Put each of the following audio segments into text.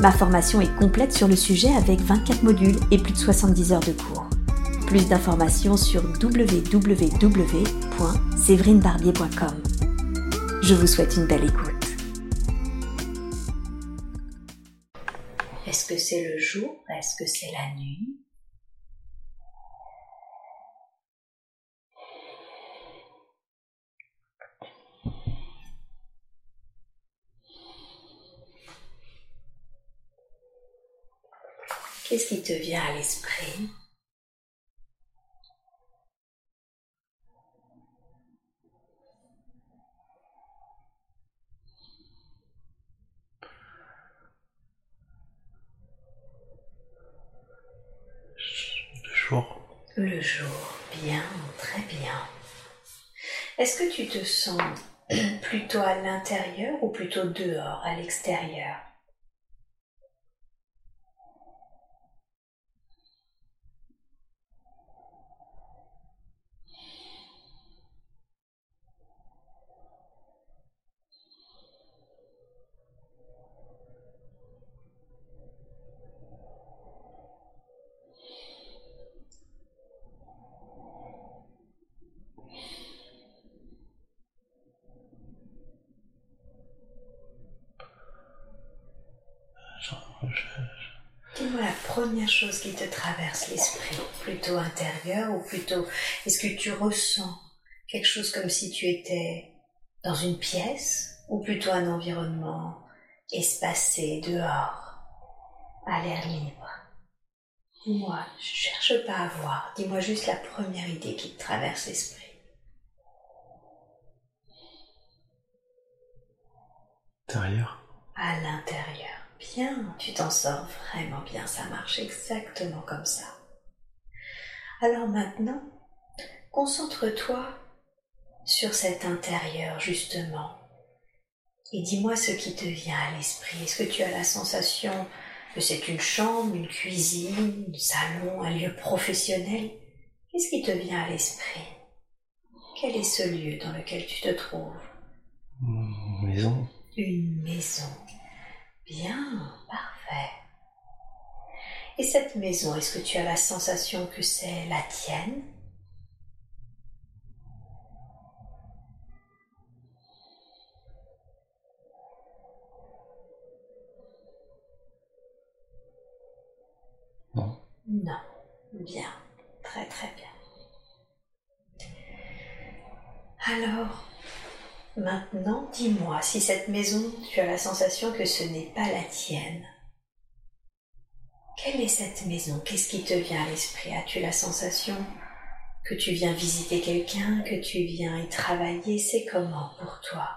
Ma formation est complète sur le sujet avec 24 modules et plus de 70 heures de cours. Plus d'informations sur www.séverinebarbier.com. Je vous souhaite une belle écoute. Est-ce que c'est le jour? Est-ce que c'est la nuit? Qu'est-ce qui te vient à l'esprit? Le jour. Le jour, bien, très bien. Est-ce que tu te sens plutôt à l'intérieur ou plutôt dehors, à l'extérieur Dis-moi la première chose qui te traverse l'esprit, plutôt intérieur ou plutôt est-ce que tu ressens quelque chose comme si tu étais dans une pièce ou plutôt un environnement espacé dehors, à l'air libre? Dis-moi, je cherche pas à voir, dis-moi juste la première idée qui te traverse l'esprit. Intérieur. À l'intérieur. Bien, tu t'en sors vraiment bien, ça marche exactement comme ça. Alors maintenant, concentre-toi sur cet intérieur justement et dis-moi ce qui te vient à l'esprit. Est-ce que tu as la sensation que c'est une chambre, une cuisine, un salon, un lieu professionnel? Qu'est-ce qui te vient à l'esprit? Quel est ce lieu dans lequel tu te trouves? Une maison. Une maison. Bien, parfait. Et cette maison, est-ce que tu as la sensation que c'est la tienne? Non. Non. Bien. Très très bien. Alors, Maintenant, dis-moi si cette maison, tu as la sensation que ce n'est pas la tienne. Quelle est cette maison? Qu'est-ce qui te vient à l'esprit? As-tu la sensation que tu viens visiter quelqu'un, que tu viens y travailler? C'est comment pour toi?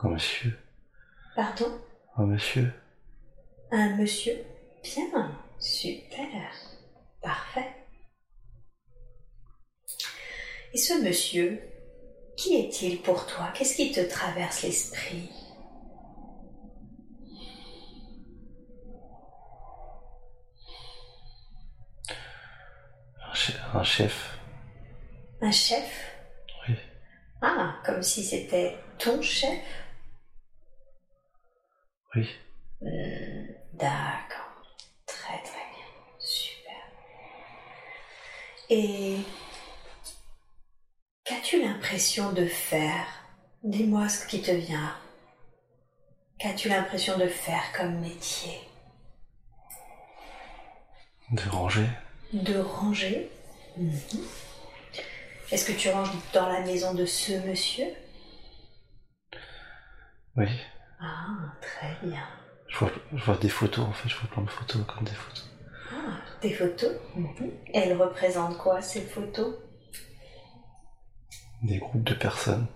Un monsieur. Pardon? Un monsieur. Un monsieur? Bien, super, parfait. Et ce monsieur, qui est-il pour toi? Qu'est-ce qui te traverse l'esprit? Un chef. Un chef? Oui. Ah, comme si c'était ton chef? Oui. Hmm, D'accord. Très très bien. Super. Et qu'as-tu l'impression de faire? Dis-moi ce qui te vient. Qu'as-tu l'impression de faire comme métier? De ranger. De ranger? Mhm. Est-ce que tu ranges dans la maison de ce monsieur? Oui. Ah, très bien. Je vois, je vois des photos en fait, je vois plein de photos comme des photos. Ah, des photos? Mhm. Elles représentent quoi ces photos? Des groupes de personnes.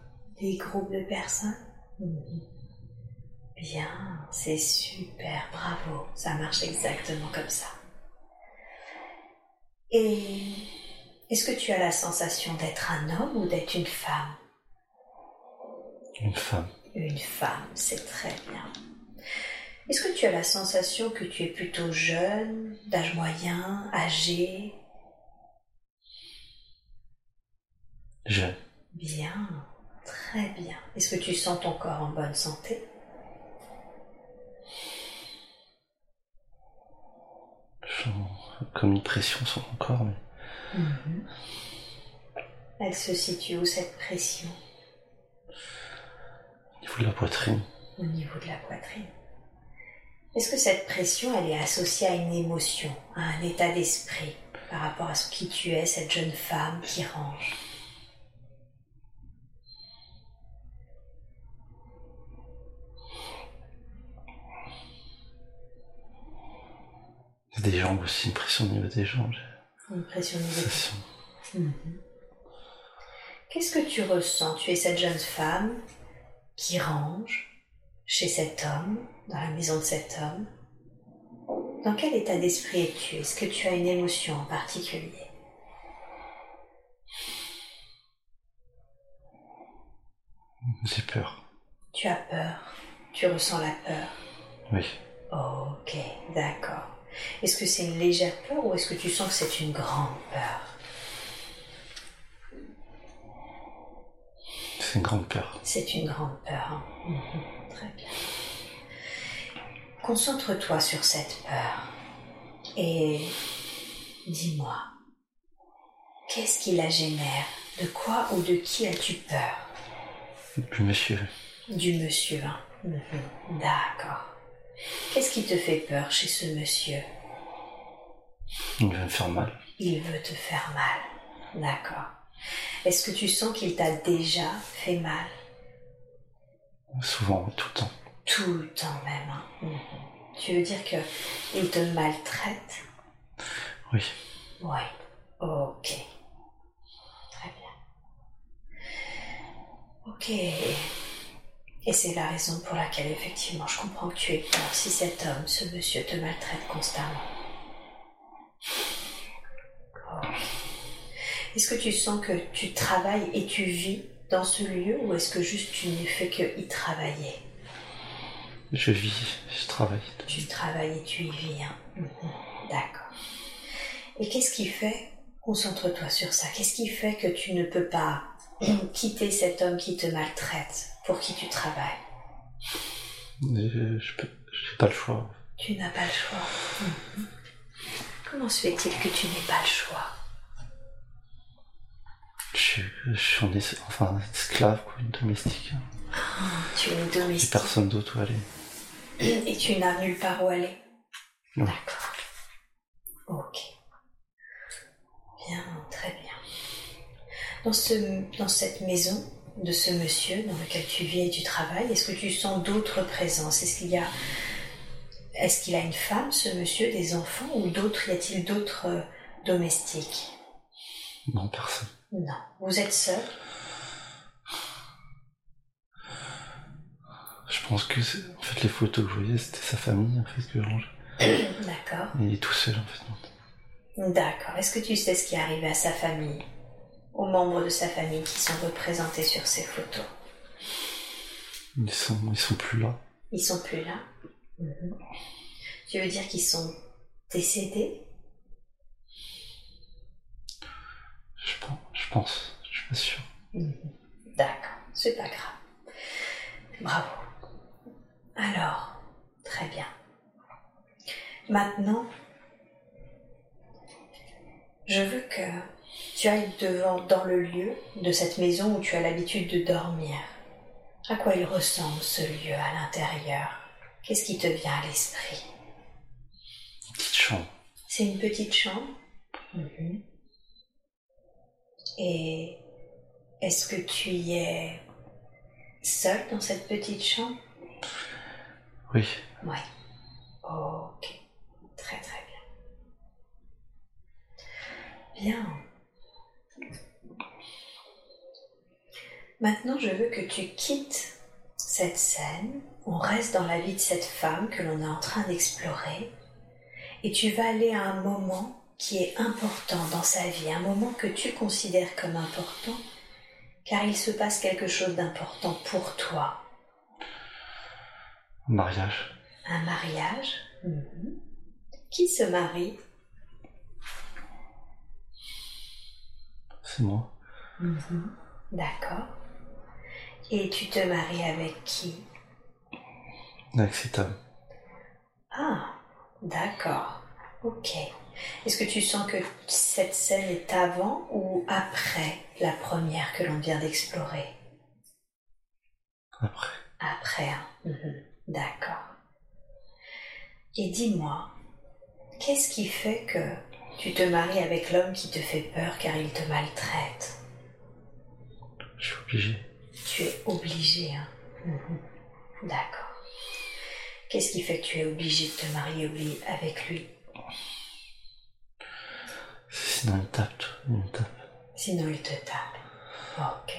Des groupes de personnes? Mhm. Bien, c'est super, bravo, ça marche exactement comme ça. Et est-ce que tu as la sensation d'être un homme ou d'être une femme? Une femme. Une femme, c'est très bien. Est-ce que tu as la sensation que tu es plutôt jeune, d'âge moyen, âgé? Jeune. Bien, très bien. Est-ce que tu sens ton corps en bonne santé? Comme une pression sur mon corps, mais Mhm. Elle se situe où cette pression? Au niveau de la poitrine. Au niveau de la poitrine. Est-ce que cette pression, elle est associée à une émotion, à un état d'esprit par rapport à ce qui tu es, cette jeune femme qui range? Des jambes aussi, une pression au niveau des jambes. Une pression au niveau de- sensation. Mhm. Qu'est-ce que tu ressens? Tu es cette jeune femme qui range chez cet homme, dans la maison de cet homme. Dans quel état d'esprit es-tu? Est-ce que tu as une émotion en particulier? J'ai peur. Tu as peur Tu ressens la peur Oui. Ok, d'accord. Est-ce que c'est une légère peur ou est-ce que tu sens que c'est une grande peur? C'est une grande peur. C'est une grande peur. hein. Mhm, Très bien. Concentre-toi sur cette peur et dis-moi, qu'est-ce qui la génère? De quoi ou de qui as-tu peur? Du monsieur. Du monsieur. hein. Mhm, D'accord. Qu'est-ce qui te fait peur chez ce monsieur? Il va me faire mal. Il veut te faire mal. D'accord. Est-ce que tu sens qu'il t'a déjà fait mal? Souvent, tout le temps. Tout le temps même. hein. Mhm. Tu veux dire que il te maltraite? Oui. Oui. Ok. Très bien. Ok. Et c'est la raison pour laquelle effectivement je comprends que tu aies peur si cet homme, ce monsieur, te maltraite constamment. Est-ce que tu sens que tu travailles et tu vis dans ce lieu ou est-ce que juste tu ne fais que y travailler? Je vis, je travaille. Tu travailles et tu y vis. hein. Mhm. D'accord. Et qu'est-ce qui fait, concentre-toi sur ça, qu'est-ce qui fait que tu ne peux pas quitter cet homme qui te maltraite, pour qui tu travailles Je, j'ai pas le choix. Tu n'as pas le choix. Mhm. Comment se fait-il que tu n'aies pas le choix? Je, suis- je suis en es- enfin, esclave, quoi, une domestique. Tu es une domestique personne d'autre où aller. et tu n'as nulle part où aller. Non. D'accord. Ok. Bien, très bien. Dans, ce, dans cette maison de ce monsieur dans lequel tu vis et tu travailles, est-ce que tu sens d'autres présences? Est-ce qu'il y a, est-ce qu'il a une femme, ce monsieur, des enfants ou d'autres Y a-t-il d'autres euh, domestiques? Non, personne. Non. Vous êtes seul? Je pense que c'est- en fait les photos que je voyais c'était sa famille en fait que je range. D'accord. Il est tout seul en fait. D'accord. Est-ce que tu sais ce qui est arrivé à sa famille? Aux membres de sa famille qui sont représentés sur ces photos Ils sont ils sont plus là. Ils sont plus là. Mhm. Tu veux dire qu'ils sont décédés? Je pense, je pense, je suis pas sûr. D'accord, c'est pas grave. Bravo. Alors, très bien. Maintenant, je veux que tu ailles devant, dans le lieu de cette maison où tu as l'habitude de dormir. À quoi il ressemble ce lieu à l'intérieur? Qu'est-ce qui te vient à l'esprit? Petite chambre. C'est une petite chambre. Mhm. Et est-ce que tu y es seul dans cette petite chambre? Oui. Oui. Ok. Très très bien. Bien. Maintenant, je veux que tu quittes cette scène. On reste dans la vie de cette femme que l'on est en train d'explorer. Et tu vas aller à un moment qui est important dans sa vie, un moment que tu considères comme important, car il se passe quelque chose d'important pour toi. Un mariage. Un mariage Mhm. Qui se marie? C'est moi. Mhm. D'accord. Et tu te maries avec qui? Avec cet homme. Ah, d'accord. Ok. Est-ce que tu sens que cette scène est avant ou après la première que l'on vient d'explorer? Après. Après, hein. Mhm. d'accord. Et dis-moi, qu'est-ce qui fait que tu te maries avec l'homme qui te fait peur car il te maltraite? Je suis obligé. Tu es obligé, hein Mhm. D'accord. Qu'est-ce qui fait que tu es obligé de te marier avec lui? Sinon, il tape. Il me tape. Sinon, il te tape. Ok.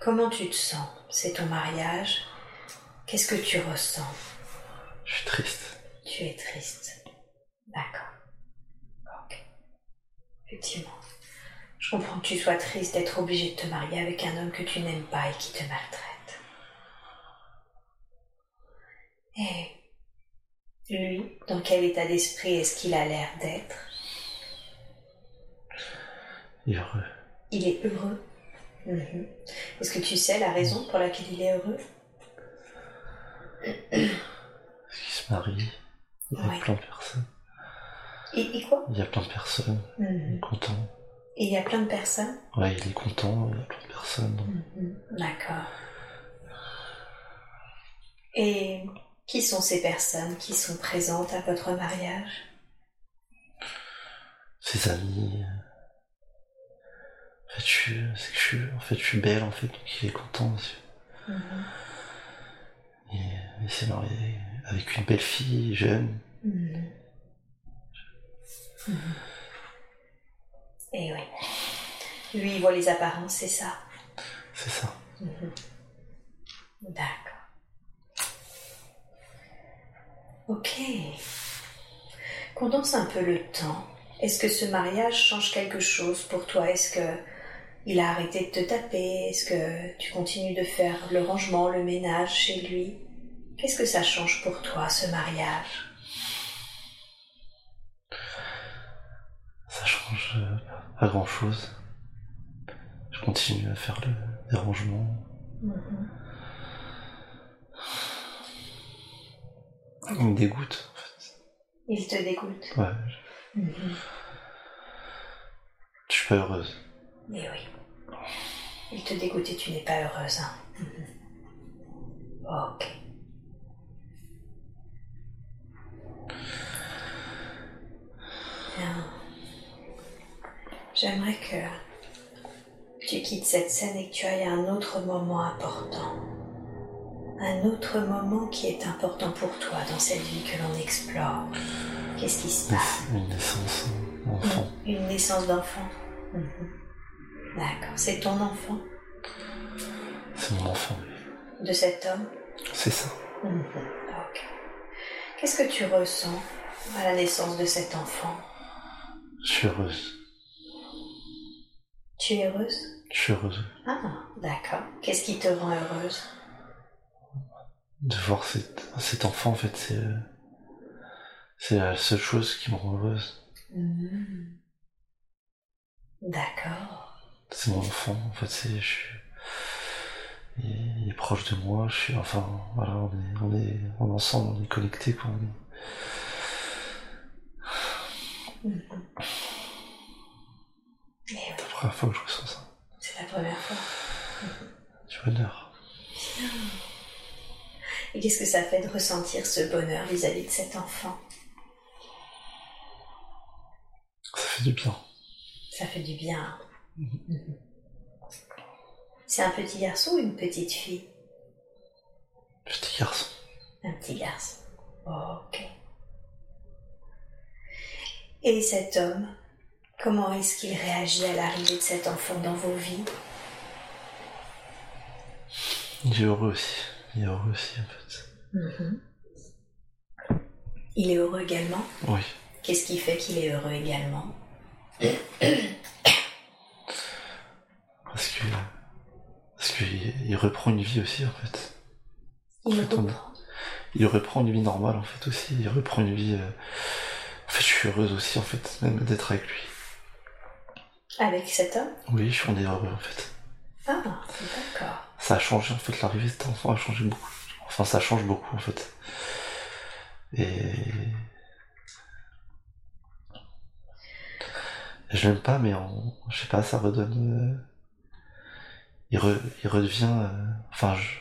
Comment tu te sens? C'est ton mariage Qu'est-ce que tu ressens? Je suis triste. Tu es triste. D'accord. Ok. Effectivement. Je comprends que tu sois triste d'être obligé de te marier avec un homme que tu n'aimes pas et qui te maltraite. Et lui, dans quel état d'esprit est-ce qu'il a l'air d'être? Il est heureux. Il est heureux. Mhm. Est-ce que tu sais la raison pour laquelle il est heureux? Qu'il se marie. Il y a Ouais. plein de personnes. et, et quoi? Il y a plein de personnes. Il est content. Et il y a plein de personnes Ouais, il est content. Il y a plein de personnes. Mhm. D'accord. Et qui sont ces personnes qui sont présentes à votre mariage? Ses amis. En fait, je suis, c'est que je suis, en fait, je suis belle, en fait, donc il est content aussi. Mhm. Et il s'est marié avec une belle fille, jeune. Mhm. Et oui. Lui, il voit les apparences, c'est ça. C'est ça. Mhm. D'accord. Ok. Condense un peu le temps. Est-ce que ce mariage change quelque chose pour toi? Est-ce que il a arrêté de te taper? Est-ce que tu continues de faire le rangement, le ménage chez lui? Qu'est-ce que ça change pour toi, ce mariage? Ça change pas grand chose. Je continue à faire le dérangement. Il me dégoûte, en fait. Il te dégoûte. Ouais, Mhm. je suis pas heureuse. Mais oui. Il te dégoûte et tu n'es pas heureuse. Hein. Mhm. Ok. Bien. J'aimerais que tu quittes cette scène et que tu ailles à un autre moment important. Un autre moment qui est important pour toi dans cette vie que l'on explore. Qu'est-ce qui se passe? Une naissance d'enfant. Une naissance d'enfant. Mhm. D'accord. C'est ton enfant? C'est mon enfant. de cet homme? C'est ça. Mhm. Ok. Qu'est-ce que tu ressens à la naissance de cet enfant? Je suis heureuse. Tu es heureuse? Je suis heureuse Ah, d'accord. Qu'est-ce qui te rend heureuse? De voir cet, cet enfant, en fait, c'est, euh, c'est la seule chose qui me rend heureuse. Mhm. D'accord. C'est mon enfant, en fait, c'est, je suis, il, il est proche de moi, je suis, enfin, voilà, on est, on est, on est ensemble, on est connectés, quoi. on est- Mhm. Eh oui, première fois que je ressens ça. c'est la première fois. Du bonheur. Et qu'est-ce que ça fait de ressentir ce bonheur vis-à-vis de cet enfant? Ça fait du bien. Ça fait du bien. Mhm. C'est un petit garçon ou une petite fille? Petit garçon. Un petit garçon. ok. Et cet homme, comment est-ce qu'il réagit à l'arrivée de cet enfant dans vos vies? Il est heureux aussi. Il est heureux aussi, en fait. Mhm. Il est heureux également? Oui. Qu'est-ce qui fait qu'il est heureux également? Parce que. Parce qu'il il reprend une vie aussi, en fait. Il fait, on-. Il reprend une vie normale, en fait, aussi. Il reprend une vie. euh, En fait, je suis heureuse aussi, en fait, même d'être avec lui. Avec cet homme Oui, je suis on est heureux, en fait. Ah, d'accord. Ça a changé, en fait, l'arrivée de cet enfant a changé beaucoup. Enfin, ça change beaucoup, en fait. Et. Je l'aime pas, mais en... je sais pas, ça redonne. euh, Il, re- il redevient. euh, Enfin, je.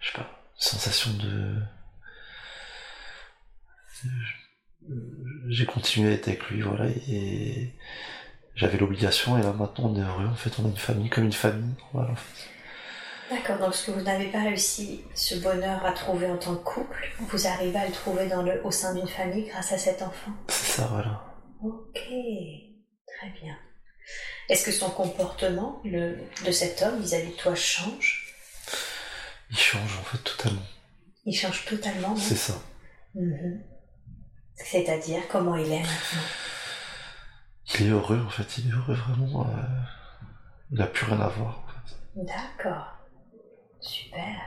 Je sais pas, une sensation de. J'ai continué à être avec lui, voilà, et j'avais l'obligation, et là maintenant on est heureux, en fait, on a une famille comme une famille, voilà, en fait. D'accord, donc ce que vous n'avez pas réussi, ce bonheur à trouver en tant que couple, vous arrivez à le trouver dans le, au sein d'une famille grâce à cet enfant? C'est ça, voilà. Ok, très bien. Est-ce que son comportement le, de cet homme vis-à-vis de toi change? Il change, en fait, totalement. Il change totalement, C'est ça. Mhm. C'est-à-dire comment il est maintenant? Il est heureux, en fait, il est heureux vraiment. euh, Il a plus rien à voir, en fait. D'accord. Super.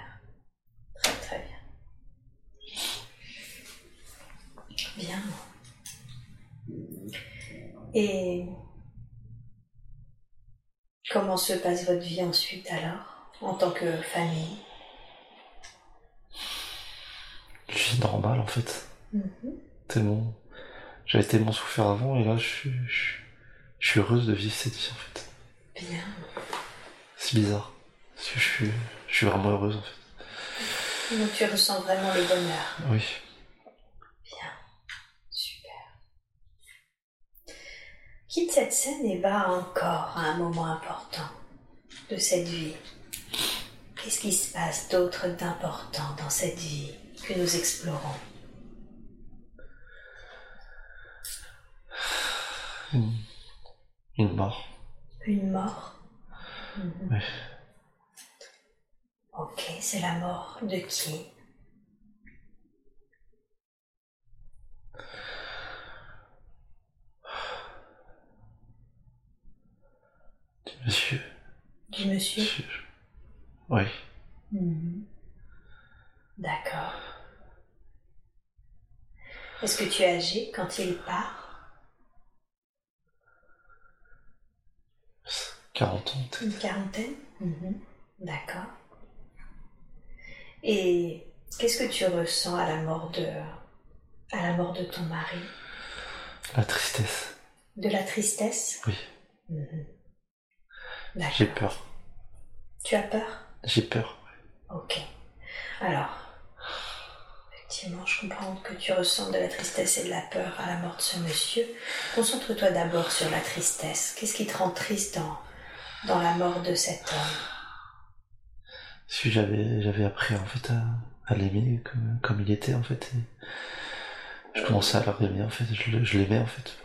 Très très bien. Bien. Et comment se passe votre vie ensuite alors, en tant que famille? Une vie normale, en fait. Mhm. Tellement. J'avais tellement souffert avant, et là, je suis, je, suis- je suis heureuse de vivre cette vie, en fait. Bien. C'est bizarre. Parce que je suis, je suis vraiment heureuse, en fait. Donc tu ressens vraiment le bonheur. Oui. Bien. Super. Quitte cette scène et va encore à un moment important de cette vie. Qu'est-ce qui se passe d'autre d'important dans cette vie que nous explorons? Une mort. Une mort Mhm. Oui. Ok, c'est la mort de qui? Monsieur. Du monsieur? Monsieur. Oui. Mhm. D'accord. Est-ce que tu âgé quand il part? 40 ans, peut-être. Une quarantaine Mhm. D'accord. Et qu'est-ce que tu ressens à la mort de à la mort de ton mari? La tristesse. De la tristesse? Oui. Mhm. J'ai peur. Tu as peur? J'ai peur. Ok. Alors, effectivement, je comprends que tu ressens de la tristesse et de la peur à la mort de ce monsieur. Concentre-toi d'abord sur la tristesse. Qu'est-ce qui te rend triste dans, dans la mort de cet homme? Que j'avais, j'avais appris, en fait, à, à l'aimer comme, comme il était, en fait. et je commençais à l'aimer, en fait. Je, l'aimais, en fait.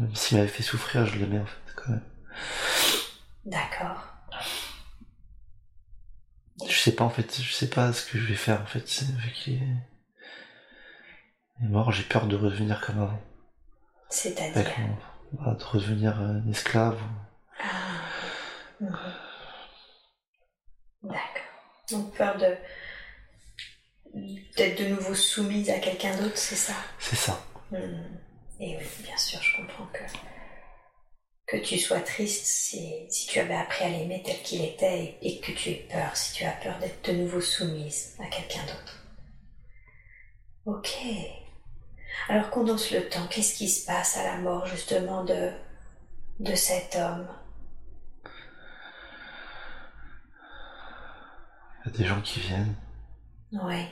Même s'il m'avait fait souffrir, je l'aimais, en fait, quand même. D'accord. Je sais pas, en fait. Je sais pas ce que je vais faire, en fait. c'est- Vu qu'il est... est mort, j'ai peur de revenir comme avant. C'est-à-dire bah, de revenir un esclave. ou- Ah. Mhm. D'accord. Donc peur de d'être de nouveau soumise à quelqu'un d'autre, c'est ça? C'est ça. Mhm. Et oui, bien sûr, je comprends que que tu sois triste si, si tu avais appris à l'aimer tel qu'il était et, et que tu aies peur, si tu as peur d'être de nouveau soumise à quelqu'un d'autre. Ok. Alors condense le temps. Qu'est-ce qui se passe à la mort justement de de cet homme? Il y a des gens qui viennent. Oui.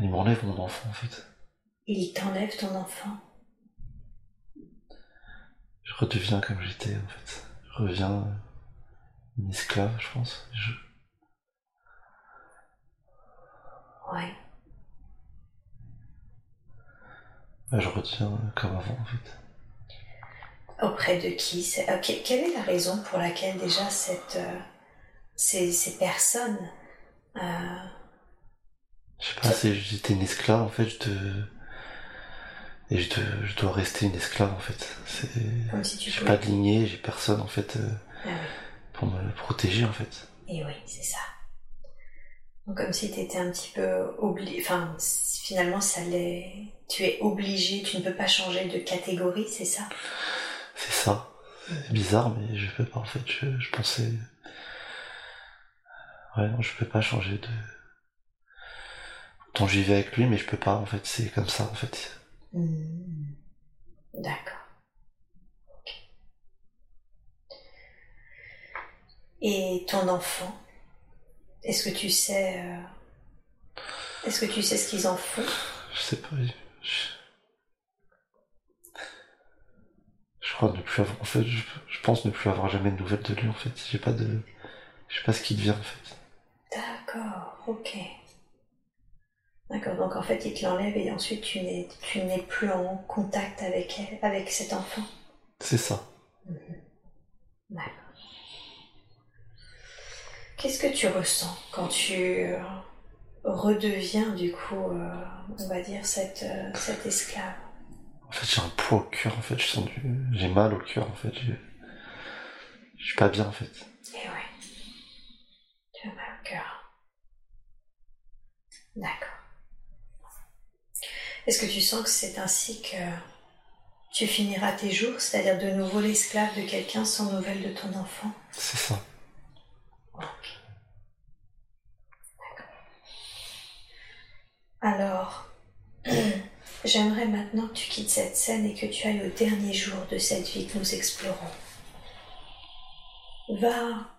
Ils m'enlèvent mon enfant, en fait. Il t'enlève ton enfant? Je redeviens comme j'étais, en fait. Je reviens euh, une esclave, je pense. Je... Oui. ouais, je redeviens euh, comme avant, en fait. Auprès de qui ok, Quelle est la raison pour laquelle déjà cette, euh, ces, ces personnes. Euh, Je sais pas, j'étais une esclave en fait, je te... Et je, te- je dois rester une esclave en fait. C'est... comme si tu J'ai pas de lignée, j'ai personne en fait euh, Ah oui. pour me protéger en fait. Et oui, c'est ça. Comme si tu étais un petit peu obligé, enfin finalement ça l'est, tu es obligé, tu ne peux pas changer de catégorie, c'est ça? C'est ça. C'est bizarre, mais je peux pas en fait. Je, je pensais. Ouais, non, je peux pas changer de. Pourtant, j'y vais avec lui, mais je peux pas en fait. C'est comme ça en fait. Hmm. D'accord. Ok. Et ton enfant, est-ce que tu sais, euh, est-ce que tu sais ce qu'ils en font? Je sais pas. Je, je crois ne plus avoir. En fait, je, je pense ne plus avoir jamais de nouvelles de lui en fait. J'ai pas de. Je sais pas ce qu'il devient en fait. D'accord, ok. D'accord, donc en fait il te l'enlève et ensuite tu n'es, tu n'es plus en contact avec, elle- avec cet enfant? C'est ça. D'accord. Qu'est-ce que tu ressens quand tu euh, redeviens du coup, euh, on va dire, cette, euh, cette esclave? En fait, j'ai un poids au cœur en fait. Je sens du. J'ai mal au cœur en fait. Je, je suis pas bien en fait. Eh ouais. Tu as mal au cœur. D'accord. Est-ce que tu sens que c'est ainsi que tu finiras tes jours, c'est-à-dire de nouveau l'esclave de quelqu'un sans nouvelles de ton enfant? C'est ça. Ok. D'accord. Alors, j'aimerais maintenant que tu quittes cette scène et que tu ailles au dernier jour de cette vie que nous explorons. Va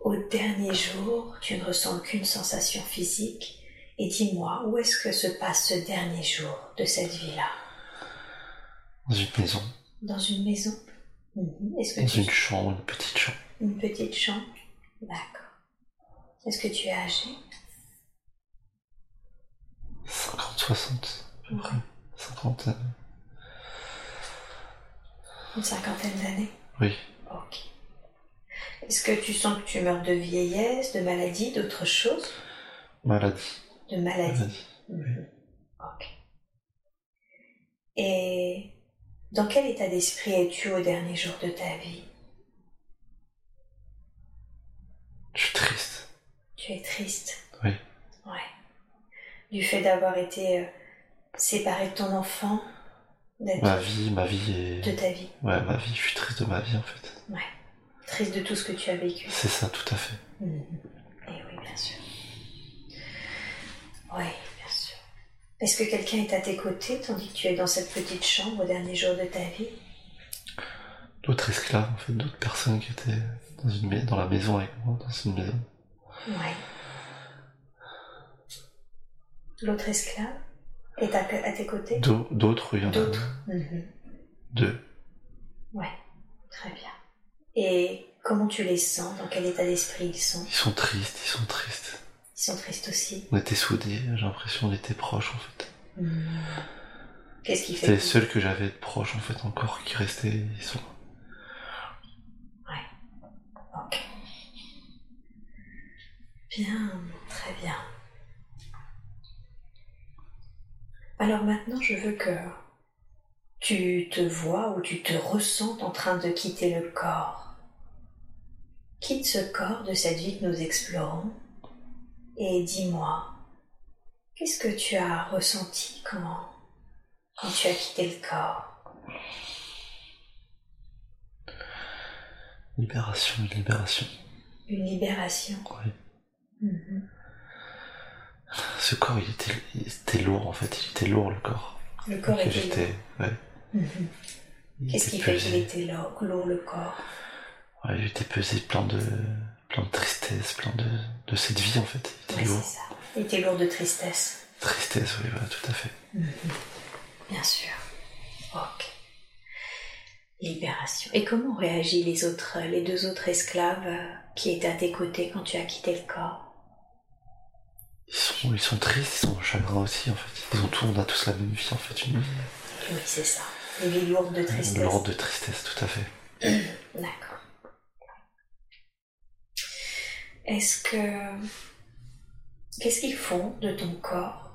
au dernier jour, tu ne ressens qu'une sensation physique, et dis-moi, où est-ce que se passe ce dernier jour de cette vie-là? Dans une maison. Dans une maison? Mhm. Est-ce que Dans tu... une chambre, une petite chambre. Une petite chambre D'accord. Est-ce que tu es âgé? 50, 60. à peu près. Une cinquantaine d'années Oui. Ok. Est-ce que tu sens que tu meurs de vieillesse, de maladie, d'autre chose Maladie. De maladie. Maladie. Mhm. Ok. Et dans quel état d'esprit es-tu au dernier jour de ta vie? Je suis triste. Tu es triste Oui. Ouais. Du fait d'avoir été euh, séparé de ton enfant, Ma vie, ma vie de est. ta vie. Ouais, ma vie, je suis triste de ma vie en fait. Triste de tout ce que tu as vécu. C'est ça, tout à fait. Mhm. Eh oui, bien sûr. Oui, bien sûr. Est-ce que quelqu'un est à tes côtés tandis que tu es dans cette petite chambre au dernier jour de ta vie? D'autres esclaves, en fait, d'autres personnes qui étaient dans, une dans la maison avec moi, dans une maison. Oui. L'autre esclave est à, à tes côtés? D'au- D'autres, il y en a D'autres Mhm. deux. Ouais, très bien. Et comment tu les sens? Dans quel état d'esprit ils sont? Ils sont tristes, ils sont tristes. Ils sont tristes aussi. On était soudés, j'ai l'impression était proches en fait. Mhm. Qu'est-ce qui C'était fait les que- seuls que j'avais de proches en fait encore qui restaient. Ils sont... Ok. Bien, très bien. Alors maintenant, je veux que tu te vois ou tu te ressentes en train de quitter le corps. Quitte ce corps de cette vie que nous explorons et dis-moi, qu'est-ce que tu as ressenti quand, quand tu as quitté le corps? Libération, une libération. Une libération? Oui. Mhm. Ce corps, il était, il était lourd en fait, il était lourd le corps. Le corps était j'étais. Ouais. Mhm. Il Qu'est-ce qui fait qu'il était lourd, lourd le corps? Ouais, j'étais pesé plein de, plein de tristesse, plein de, de cette vie en fait. Il était lourd. c'est ça. Il était lourd de tristesse. Tristesse, oui, voilà, tout à fait. Bien sûr. Ok. Libération. Et comment ont réagi les autres, les deux autres esclaves euh, qui étaient à tes côtés quand tu as quitté le corps? Ils sont, ils sont tristes, ils sont chagrins aussi en fait. Ils ont tout, on a tous la même vie en fait, une Oui, c'est ça. Une vie lourde de tristesse. lourde de tristesse, tout à fait. D'accord. Est-ce que... Qu'est-ce qu'ils font de ton corps?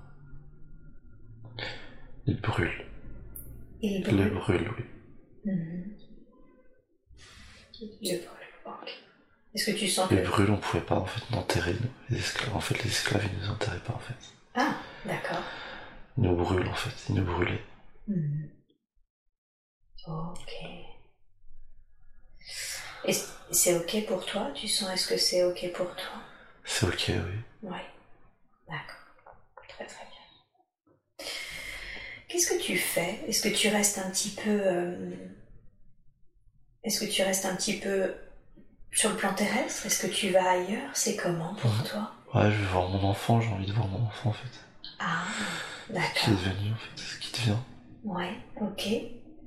Il brûle. Ils Il brûlent. le brûle, oui. Mhm. Ils le brûlent. ok. Est-ce que tu sens que... brûle, on pouvait pas en fait l'enterrer, nous. Les esclaves, en fait, les esclaves, ils nous enterraient pas, en fait. Ah, d'accord. Ils nous brûlent, en fait. Ils nous brûlaient. Mhm. Ok. Est-ce- C'est ok pour toi Tu sens est-ce que c'est ok pour toi? C'est ok, oui. Oui. D'accord. Très très bien. Qu'est-ce que tu fais? Est-ce que tu restes un petit peu... euh, Est-ce que tu restes un petit peu sur le plan terrestre Est-ce que tu vas ailleurs? C'est comment pour Ouais. toi? Ouais, je vais voir mon enfant, j'ai envie de voir mon enfant, en fait. Ah, Ce qui est d'accord. devenu, en fait, ce qui devient. Ouais, ok.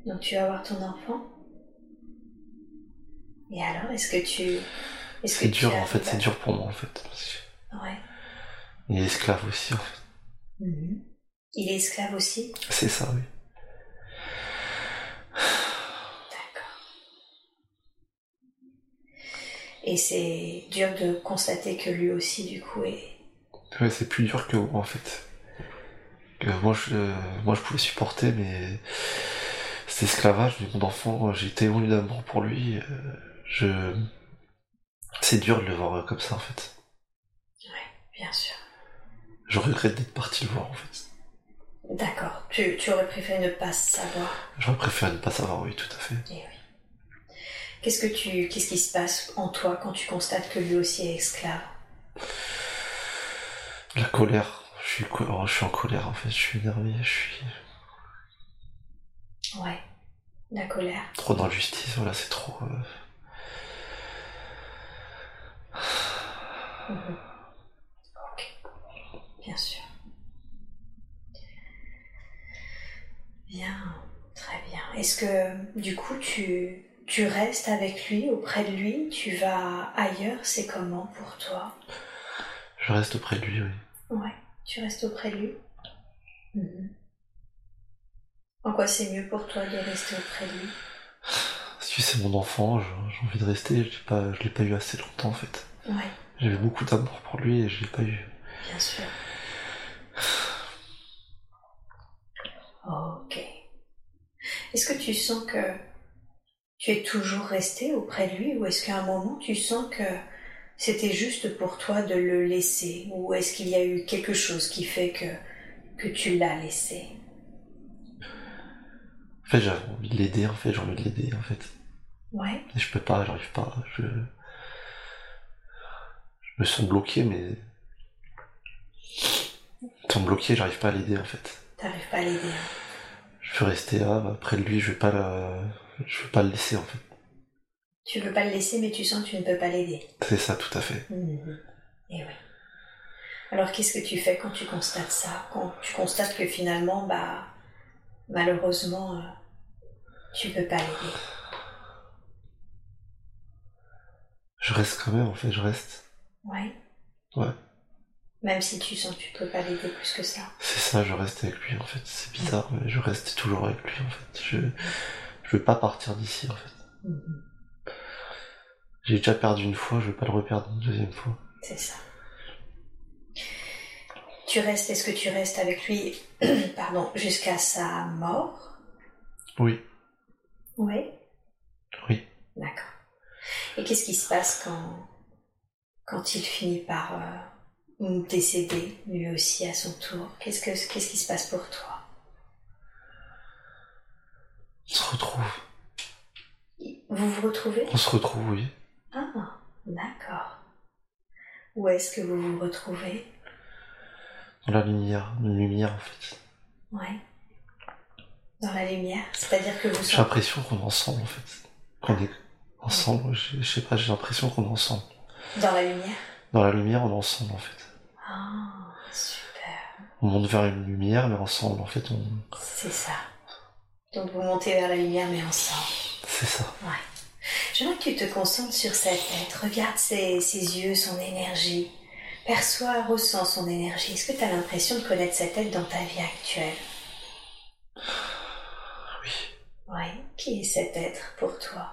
Donc tu vas voir ton enfant Et alors, est-ce que tu... Est-ce C'est que tu dur, en fait, c'est dur pour moi, en fait. Parce Ouais. qu'il est esclave aussi, en fait. Mhm. Il est esclave aussi? C'est ça, oui. D'accord. Et c'est dur de constater que lui aussi, du coup, est... Ouais, c'est plus dur que moi, en fait. Que moi, je, euh, moi, je pouvais supporter, mais cet esclavage, mais mon enfant, j'ai tellement eu d'amour pour lui. euh, je... C'est dur de le voir comme ça, en fait. Bien sûr. Je regrette d'être parti le voir, en fait. D'accord. Tu, tu aurais préféré ne pas savoir? J'aurais préféré ne pas savoir, oui, tout à fait. Eh oui. Qu'est-ce que tu, qu'est-ce qui se passe en toi quand tu constates que lui aussi est esclave? La colère. Je suis, co- oh, je suis en colère, en fait. Je suis énervé, je suis Ouais. La colère. trop d'injustice, voilà, c'est trop... euh, Mhm. Ok. Bien sûr. Bien, très bien. Est-ce que du coup tu, tu restes avec lui, auprès de lui, tu vas ailleurs, c'est comment pour toi? Je reste auprès de lui, oui. Ouais, tu restes auprès de lui? Mhm. En quoi c'est mieux pour toi de rester auprès de lui? Si c'est mon enfant, j'ai envie de rester, je je l'ai pas eu assez longtemps, en fait. Ouais, J'avais beaucoup d'amour pour lui et je l'ai pas eu. bien sûr. Ok. Est-ce que tu sens que tu es toujours resté auprès de lui ou est-ce qu'à un moment tu sens que c'était juste pour toi de le laisser ou est-ce qu'il y a eu quelque chose qui fait que, que tu l'as laissé? En fait, j'avais envie de l'aider, en fait, j'ai envie de l'aider, en fait. Ouais, Mais je peux pas, j'arrive pas, je... Je me sens bloqué, mais... Je me sens bloqué, j'arrive pas à l'aider, en fait. t'arrives pas à l'aider. hein. Je veux rester là, près de lui, je vais pas le... Je veux pas le laisser, en fait. Tu veux pas le laisser mais tu sens que tu ne peux pas l'aider. C'est ça, tout à fait. Mhm. Et oui. Alors qu'est-ce que tu fais quand tu constates ça? Quand tu constates que finalement, bah, malheureusement, euh, tu peux pas l'aider? Je reste quand même, en fait, je reste. Ouais. Ouais. Même si tu sens que tu peux pas l'aider plus que ça. C'est ça, je reste avec lui, en fait. C'est bizarre, mais je reste toujours avec lui, en fait. Je... Je veux pas partir d'ici, en fait. J'ai déjà perdu une fois, je veux pas le reperdre une deuxième fois. C'est ça. Tu restes, est-ce que tu restes avec lui, pardon, jusqu'à sa mort? Oui, Oui? oui. D'accord. Et qu'est-ce qui se passe quand, quand il finit par euh, décéder, lui aussi à son tour? Qu'est-ce que qu'est-ce qui se passe pour toi? On se retrouve. Vous vous retrouvez? On se retrouve, oui. Ah, d'accord. Où est-ce que vous vous retrouvez? Dans la lumière, une lumière, en fait. Ouais. Dans la lumière, c'est-à-dire que vous J'ai l'impression qu'on est ensemble, en fait. Qu'on est ensemble, je je sais pas, j'ai l'impression qu'on est ensemble. Dans la lumière? Dans la lumière, on est ensemble, en fait. Ah, super. On monte vers une lumière, mais ensemble, en fait, on... C'est ça. Donc vous montez vers la lumière, mais ensemble. C'est ça. Ouais. J'aimerais que tu te concentres sur cette tête. Regarde ses, ses yeux, son énergie. Perçois, ressens son énergie. Est-ce que tu as l'impression de connaître cette tête dans ta vie actuelle? Oui. Oui. Qui est cet être pour toi?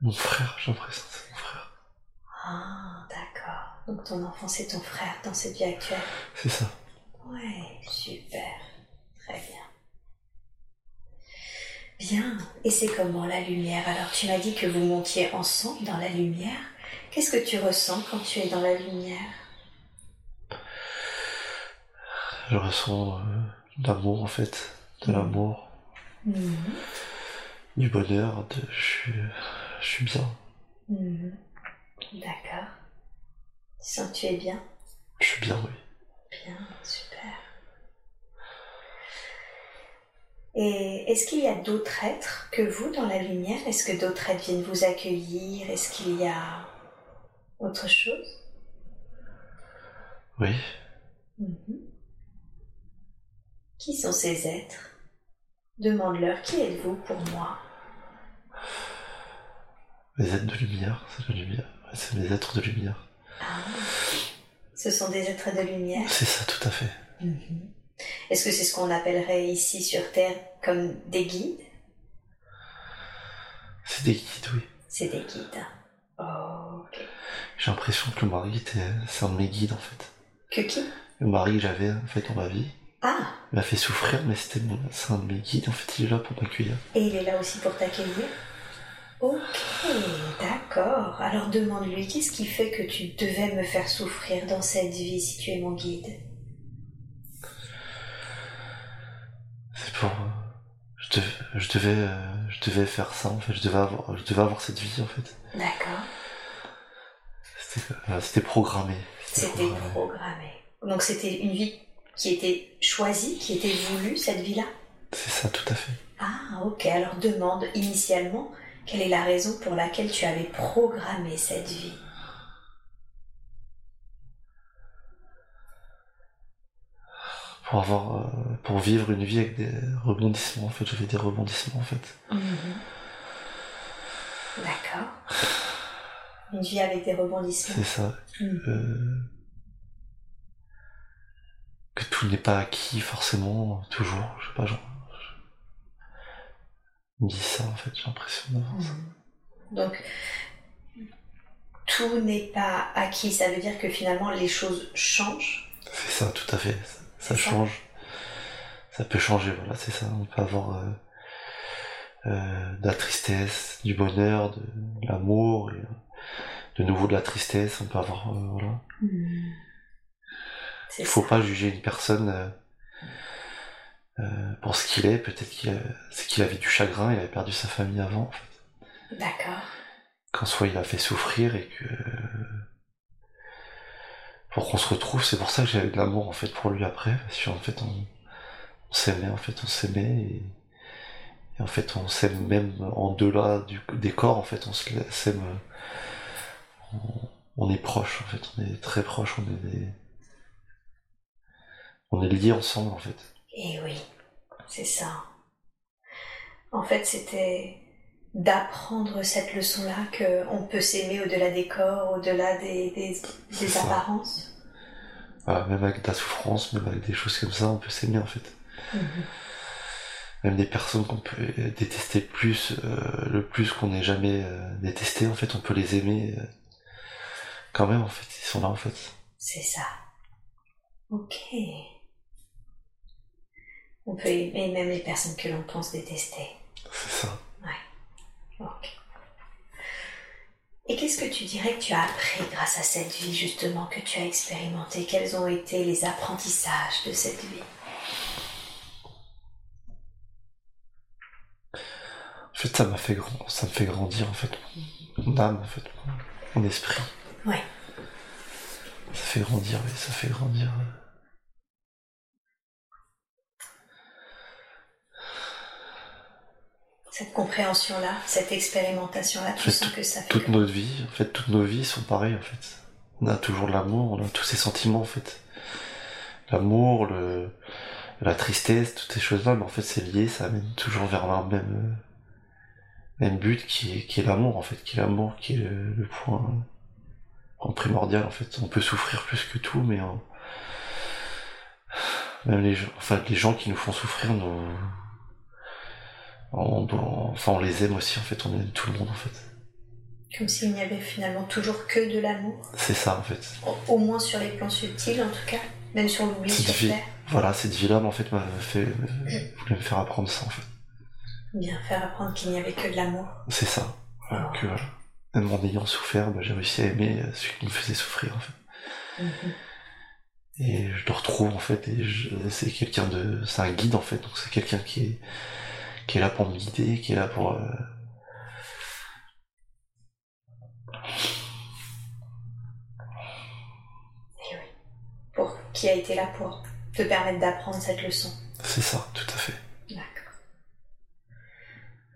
Mon frère, j'ai l'impression que c'est mon frère. Ah, d'accord. Donc ton enfant, c'est ton frère dans cette vie actuelle? C'est ça. Ouais, super. Très bien. Bien. Et c'est comment la lumière? Alors tu m'as dit que vous montiez ensemble dans la lumière. Qu'est-ce que tu ressens quand tu es dans la lumière? Je ressens euh, l'amour en fait, de l'amour, Mhm. du bonheur, de je suis, je suis bien. Mhm. D'accord. Tu sens que tu es bien? Je suis bien, oui. Bien, super. Et est-ce qu'il y a d'autres êtres que vous dans la lumière? Est-ce que d'autres êtres viennent vous accueillir? Est-ce qu'il y a autre chose? Oui. Mhm. Qui sont ces êtres? Demande-leur qui êtes-vous pour moi Mes êtres de lumière, c'est la lumière. C'est mes êtres de lumière. Ah, ce sont des êtres de lumière. C'est ça, tout à fait. Mhm. Est-ce que c'est ce qu'on appellerait ici sur Terre comme des guides? C'est des guides, oui. C'est des guides. Oh, ok. J'ai l'impression que le mari c'est un de mes guides en fait. Que qui? Le mari que j'avais en fait dans ma vie, Ah, il m'a fait souffrir, mais c'était mon, c'est un de mes guides. En fait, il est là pour m'accueillir. et il est là aussi pour t'accueillir? Ok, d'accord. Alors demande-lui, qu'est-ce qui fait que tu devais me faire souffrir dans cette vie si tu es mon guide? Pour, euh, je devais, je devais, euh, je devais faire ça en fait. Je devais avoir, je devais avoir cette vie en fait. D'accord. C'était, euh, c'était programmé. C'était programmé. programmé. Donc c'était une vie qui était choisie, qui était voulue, cette vie-là? C'est ça, tout à fait. Ah, ok. Alors demande initialement quelle est la raison pour laquelle tu avais programmé cette vie? Pour avoir, euh, pour vivre une vie avec des rebondissements en fait. J'avais des rebondissements en fait. Mhm. D'accord. Une vie avec des rebondissements. C'est ça. Mhm. Euh, que tout n'est pas acquis forcément, toujours. Je sais pas, genre. Je dis ça en fait, j'ai l'impression d'avoir ça. Mhm. Donc, tout n'est pas acquis. Ça veut dire que finalement les choses changent. C'est ça, tout à fait. Ça, change. Ça peut changer, voilà, c'est ça. On peut avoir euh, euh, de la tristesse, du bonheur, de, de l'amour, et, euh, de nouveau de la tristesse. On peut avoir, euh, voilà. C'est Il faut ça. pas juger une personne pour ce qu'il est. Peut-être qu'il qu'il avait du chagrin, il avait perdu sa famille avant. En fait. D'accord. Qu'en soit il a fait souffrir et que pour qu'on se retrouve, c'est pour ça que j'avais de l'amour en fait pour lui après, parce qu'en fait on, s'aimait, en fait on s'aimait et, en fait on s'aime même en delà du, des corps, en fait on s'aime, euh, on, on est proches en fait, on est très proches, on est on est liés ensemble en fait. Et oui, c'est ça. En fait, c'était d'apprendre cette leçon-là qu'on peut s'aimer au-delà des corps, au-delà des, des, apparences? Voilà, même avec de la souffrance, même avec des choses comme ça, on peut s'aimer en fait. même des personnes qu'on peut détester le plus, euh, le plus qu'on n'ait jamais euh, détesté, en fait, on peut les aimer euh, quand même, en fait, ils sont là, en fait. C'est ça. Ok. On peut aimer même les personnes que l'on pense détester. C'est ça. Et qu'est-ce que tu dirais que tu as appris grâce à cette vie justement que tu as expérimenté Quels ont été les apprentissages de cette vie? En fait, ça m'a fait grand, ça me fait grandir, en fait, mon âme, en fait, mon, mon esprit. Ouais. Ça fait grandir, oui, ça fait grandir. Cette compréhension-là, cette expérimentation-là, tu fait, sens que ça fait Toute notre vie, en fait, toutes nos vies sont pareilles, en fait. On a toujours de l'amour, on a tous ces sentiments, en fait. L'amour, le, la tristesse, toutes ces choses-là, mais en fait, c'est lié, ça amène toujours vers un même, même but qui est, qui est l'amour, en fait, qui est l'amour, qui est le, le point, primordial, en fait. On peut souffrir plus que tout, mais même les gens, enfin, les gens qui nous font souffrir, nous, on enfin, on les aime aussi, en fait, on aime tout le monde, en fait. Comme s'il n'y avait finalement toujours que de l'amour. C'est ça en fait. Au, moins sur les plans subtils en tout cas, même sur l'oubli sur vie, Terre. Voilà, cette vie-là en fait m'a fait, voulait me faire apprendre ça en fait. Bien, faire apprendre qu'il n'y avait que de l'amour. C'est ça. Voilà, que voilà. Même en ayant souffert, bah, j'ai réussi à aimer celui qui me faisait souffrir en fait. Mhm. Et je le retrouve en fait, et c'est quelqu'un de. C'est un guide en fait, donc c'est quelqu'un qui est, qui est là pour me guider, qui est là pour. Euh, et oui. Pour qui a été là pour te permettre d'apprendre cette leçon. C'est ça, tout à fait. D'accord.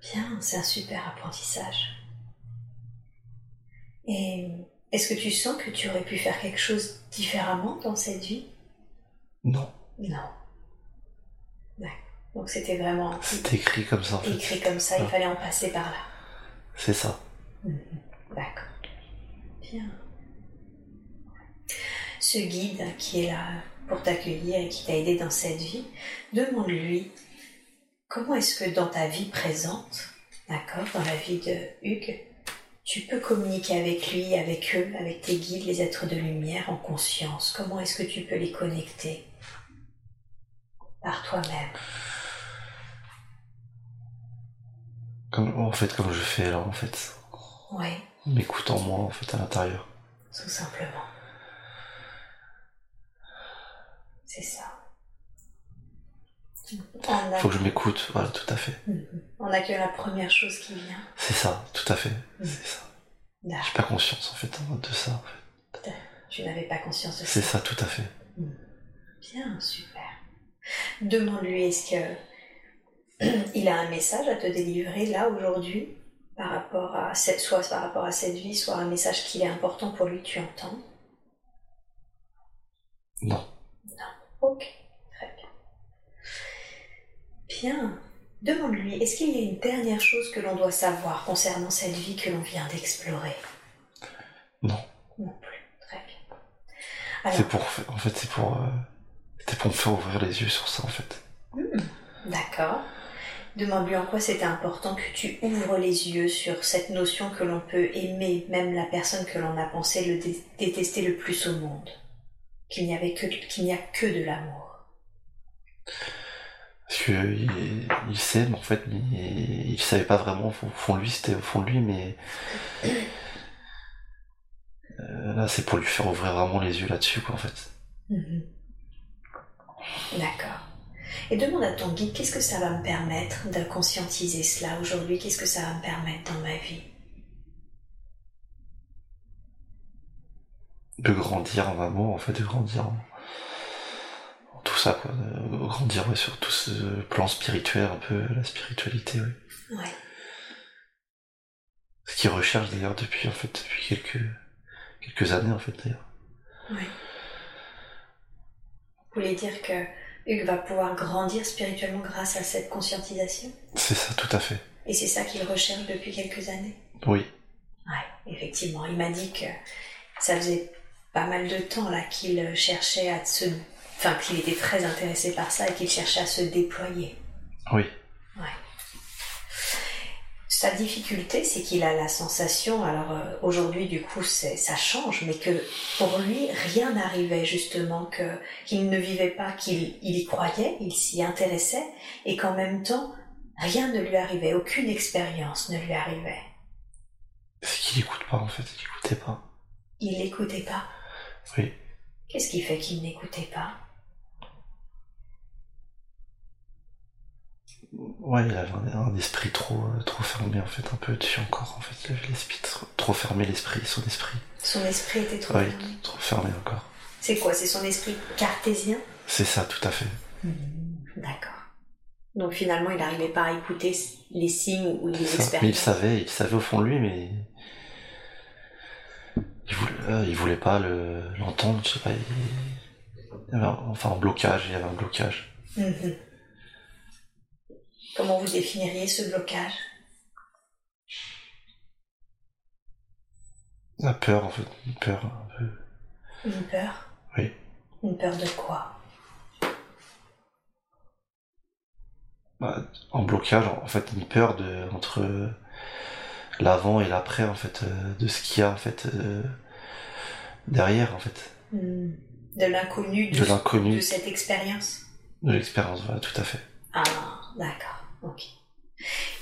Bien, c'est un super apprentissage. Et est-ce que tu sens que tu aurais pu faire quelque chose différemment dans cette vie? Non. Non. Donc c'était vraiment. C'était écrit comme ça. En fait. Écrit comme ça, il fallait en passer par là. C'est ça. Mhm. D'accord. Bien. Ce guide qui est là pour t'accueillir et qui t'a aidé dans cette vie, demande-lui comment est-ce que dans ta vie présente, d'accord, dans la vie de Hugues, tu peux communiquer avec lui, avec eux, avec tes guides, les êtres de lumière en conscience? Comment est-ce que tu peux les connecter par toi-même? Comme, En fait, comme je fais là, en fait. Oui. M'écoutant moi, en fait, à l'intérieur. Tout simplement. C'est ça. Faut que je m'écoute, voilà, tout à fait. On a que la première chose qui vient. C'est ça, tout à fait. Mm. C'est ça. J'ai pas conscience en fait de ça. En fait. Tu n'avais pas conscience de ça. C'est ça, tout à fait. Mm. Bien, super. Demande-lui est-ce que il a un message à te délivrer là aujourd'hui par rapport à cette, soit par rapport à cette vie, soit un message qui est important pour lui, tu entends? Non. Non. Ok. Bien. Demande-lui, est-ce qu'il y a une dernière chose que l'on doit savoir concernant cette vie que l'on vient d'explorer? Non. Non plus. Très bien. C'est pour, en fait, c'est pour, euh, pour me faire ouvrir les yeux sur ça, en fait. Hmm, d'accord. Demande-lui en quoi c'était important que tu ouvres les yeux sur cette notion que l'on peut aimer, même la personne que l'on a pensé le détester le plus au monde. Qu'il n'y avait que, qu'il n'y a que de l'amour. Parce qu'il il s'aime en fait, mais il savait pas vraiment au fond de lui, c'était au fond de lui, mais euh, là c'est pour lui faire ouvrir vraiment les yeux là-dessus quoi en fait. Mhm. D'accord. Et demande à ton guide qu'est-ce que ça va me permettre de conscientiser cela aujourd'hui, qu'est-ce que ça va me permettre dans ma vie? De grandir en amour, en fait, de grandir en, tout ça, quoi. grandir sur tout ce plan spirituel, un peu la spiritualité, oui. Ouais. Ce qu'il recherche d'ailleurs depuis, en fait, depuis quelques, quelques années, en fait, d'ailleurs. Oui. Vous voulez dire que Hugues va pouvoir grandir spirituellement grâce à cette conscientisation C'est ça, tout à fait. Et c'est ça qu'il recherche depuis quelques années Oui. Ouais, effectivement. Il m'a dit que ça faisait pas mal de temps là qu'il cherchait à se enfin qu'il était très intéressé par ça et qu'il cherchait à se déployer. Oui. Ouais. Sa difficulté, c'est qu'il a la sensation, alors euh, aujourd'hui du coup ça change, mais que pour lui rien n'arrivait justement, que qu'il ne vivait pas, qu'il il y croyait, il s'y intéressait, et qu'en même temps rien ne lui arrivait, aucune expérience ne lui arrivait. C'est qu'il n'écoute pas en fait, il n'écoutait pas. Il n'écoutait pas. Oui. Qu'est-ce qui fait qu'il n'écoutait pas? Ouais, il avait un, esprit trop, euh, trop fermé en fait, un peu dessus encore en fait. L'esprit trop, fermé l'esprit, son esprit. Son esprit était trop fermé. Oui, trop fermé encore. C'est quoi C'est son esprit cartésien? C'est ça, tout à fait. Mmh, d'accord. Donc finalement, il n'arrivait pas à écouter les signes ou les expériences. Mais il savait, il savait au fond de lui, mais il voulait, euh, il voulait pas l'entendre. je sais pas. Il... y avait enfin un blocage. Il y avait un blocage. Mmh. Comment vous définiriez ce blocage? La peur, en fait. Une peur un peu. Une peur Oui. Une peur de quoi? Bah, En blocage, en fait, une peur de entre l'avant et l'après en fait euh, de ce qu'il y a en fait euh, derrière en fait. Hmm. De l'inconnu, de, De l'inconnu. de cette expérience? De l'expérience, voilà, tout à fait. Ah, d'accord, ok.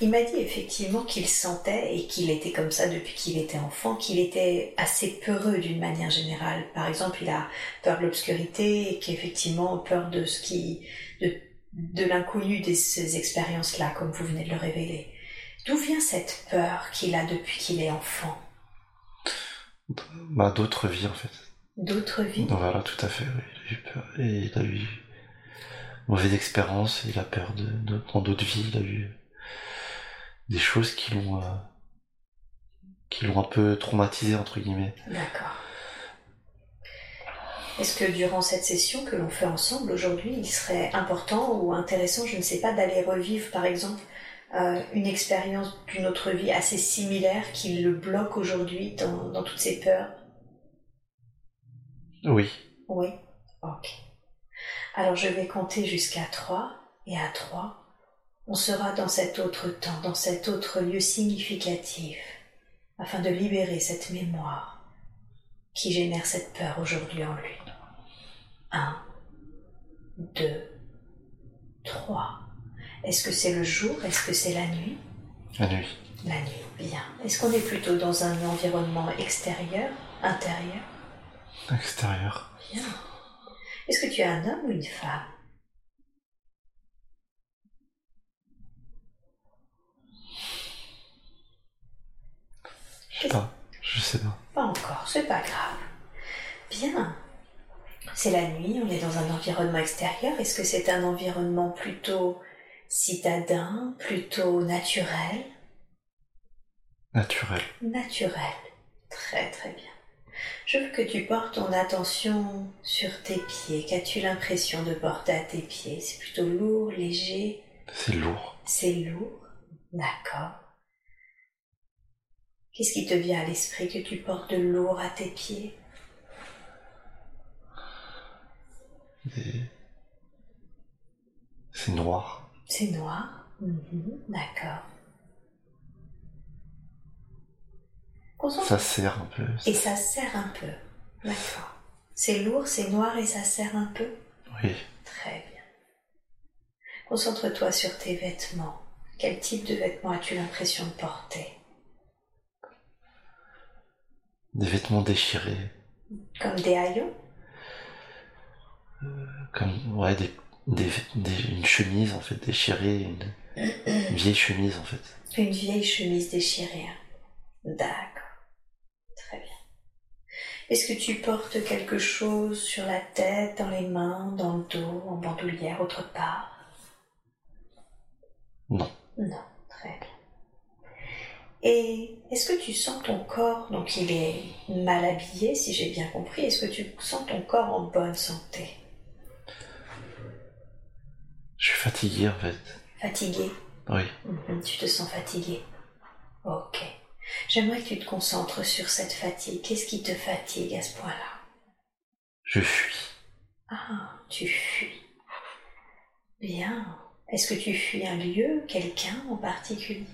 Il m'a dit effectivement qu'il sentait et qu'il était comme ça depuis qu'il était enfant, qu'il était assez peureux d'une manière générale. Par exemple, il a peur de l'obscurité et qu'effectivement peur de ce qui, de, de l'inconnu de ces expériences-là, comme vous venez de le révéler. D'où vient cette peur qu'il a depuis qu'il est enfant? Bah, d'autres vies en fait. D'autres vies? Voilà, tout à fait. oui. Il a eu peur. Et il a eu mauvaise expérience. Il a peur de, de- dans d'autres vies. Il a eu des choses qui l'ont euh, qui l'ont un peu traumatisé entre guillemets. D'accord. Est-ce que durant cette session que l'on fait ensemble aujourd'hui, il serait important ou intéressant, je ne sais pas, d'aller revivre par exemple euh, une expérience d'une autre vie assez similaire qui le bloque aujourd'hui dans, dans toutes ses peurs? Oui. Oui? Ok. Alors je vais compter jusqu'à 3 et à 3, on sera dans cet autre temps, dans cet autre lieu significatif, afin de libérer cette mémoire qui génère cette peur aujourd'hui en lui. 1, 2, 3. Est-ce que c'est le jour? Est-ce que c'est la nuit? La nuit. La nuit, bien. Est-ce qu'on est plutôt dans un environnement extérieur, intérieur? Extérieur. Bien. Est-ce que tu es un homme ou une femme? Je sais pas. Je sais pas. Pas encore, c'est pas grave. Bien. C'est la nuit, on est dans un environnement extérieur. Est-ce que c'est un environnement plutôt citadin, plutôt naturel? Naturel. Naturel. Très très bien. Je veux que tu portes ton attention sur tes pieds. Qu'as-tu l'impression de porter à tes pieds? C'est plutôt lourd, léger? C'est lourd. C'est lourd D'accord. Qu'est-ce qui te vient à l'esprit que tu portes de lourd à tes pieds? C'est noir. C'est noir Mhm, D'accord. Concentre- Ça serre un peu. Et ça serre un peu. D'accord. C'est lourd, c'est noir et ça serre un peu? Oui. Très bien. Concentre-toi sur tes vêtements. Quel type de vêtements as-tu l'impression de porter? Des vêtements déchirés. Comme des haillons Comme, ouais, des, des, des- une chemise en fait déchirée. Une, une vieille chemise en fait. Une vieille chemise déchirée. D'accord. Très bien. Est-ce que tu portes quelque chose sur la tête, dans les mains, dans le dos, en bandoulière, autre part? Non. Non. Très bien. Et est-ce que tu sens ton corps, donc il est mal habillé, si j'ai bien compris, est-ce que tu sens ton corps en bonne santé? Je suis fatigué en fait. Fatigué? Oui. Mhm, Tu te sens fatigué? Ok. J'aimerais que tu te concentres sur cette fatigue. Qu'est-ce qui te fatigue à ce point-là? Je fuis. Ah, tu fuis. Bien. Est-ce que tu fuis un lieu, quelqu'un en particulier?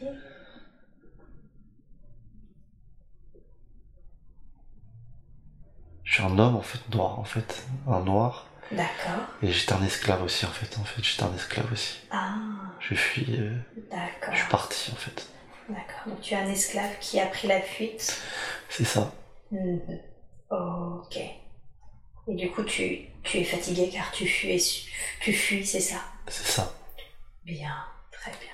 Je suis un homme en fait noir en fait. Un noir. D'accord. Et j'étais un esclave aussi en fait. En fait, j'étais un esclave aussi. Ah, Je fuis. euh, d'accord. je suis parti en fait. D'accord. Donc tu es un esclave qui a pris la fuite. C'est ça. Mhm. Ok. Et du coup, tu, tu es fatigué car tu fuis, tu fuis, c'est ça? C'est ça. Bien, très bien.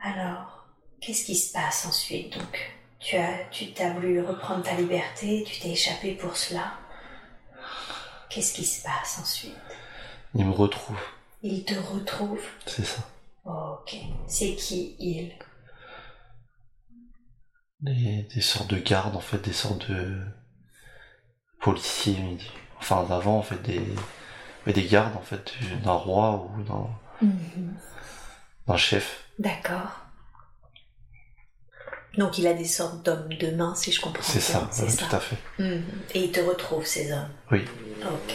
Alors, qu'est-ce qui se passe ensuite Donc, tu as, tu t'as voulu reprendre ta liberté, tu t'es échappé pour cela. Qu'est-ce qui se passe ensuite? Il me retrouve. Il te retrouve? C'est ça. Ok. C'est qui il? Des, des sortes de gardes en fait. Des sortes de policiers. Enfin d'avant en fait des mais des gardes en fait d'un roi ou d'un d'un chef. D'accord. Donc, il a des sortes d'hommes de main, si je comprends C'est bien. ça. C'est ça. Tout à fait. Mhm. Et il te retrouve, ces hommes Oui. Ok.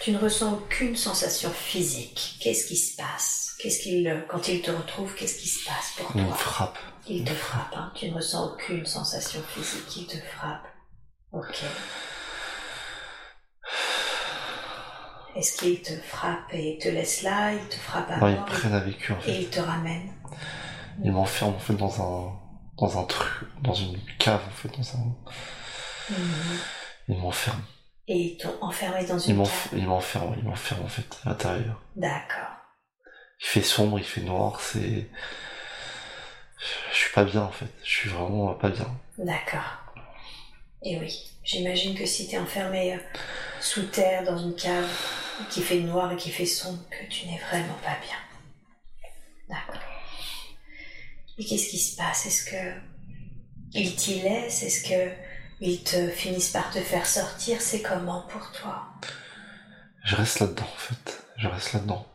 Tu ne ressens aucune sensation physique. Qu'est-ce qui se passe? Qu'est-ce qu'il, quand il te retrouve, qu'est-ce qui se passe pour toi? Il frappe. Il te frappe, hein. Tu ne ressens aucune sensation physique. Il te frappe. Ok. Est-ce qu'il te frappe et te laisse là? Il te frappe à Non, me prennent avec eux en et fait. il te ramène? Ils m'enferment en fait dans un dans un truc, dans une cave en fait, dans un. Mhm. Ils m'enferment. Et ils t'ont enfermé dans Ils une m'enf- cave. ils m'enferment, ils m'enferment en fait à l'intérieur. D'accord. Il fait sombre, il fait noir, c'est. Je suis pas bien en fait. Je suis vraiment pas bien. D'accord. Et oui, j'imagine que si tu es enfermé euh, sous terre dans une cave qui fait noir et qui fait sombre, que tu n'es vraiment pas bien. D'accord. Qu'est-ce qui se passe? Est-ce que ils t'y laissent Est-ce que ils te finissent par te faire sortir? C'est comment pour toi? Je reste là-dedans en fait. Je reste là-dedans.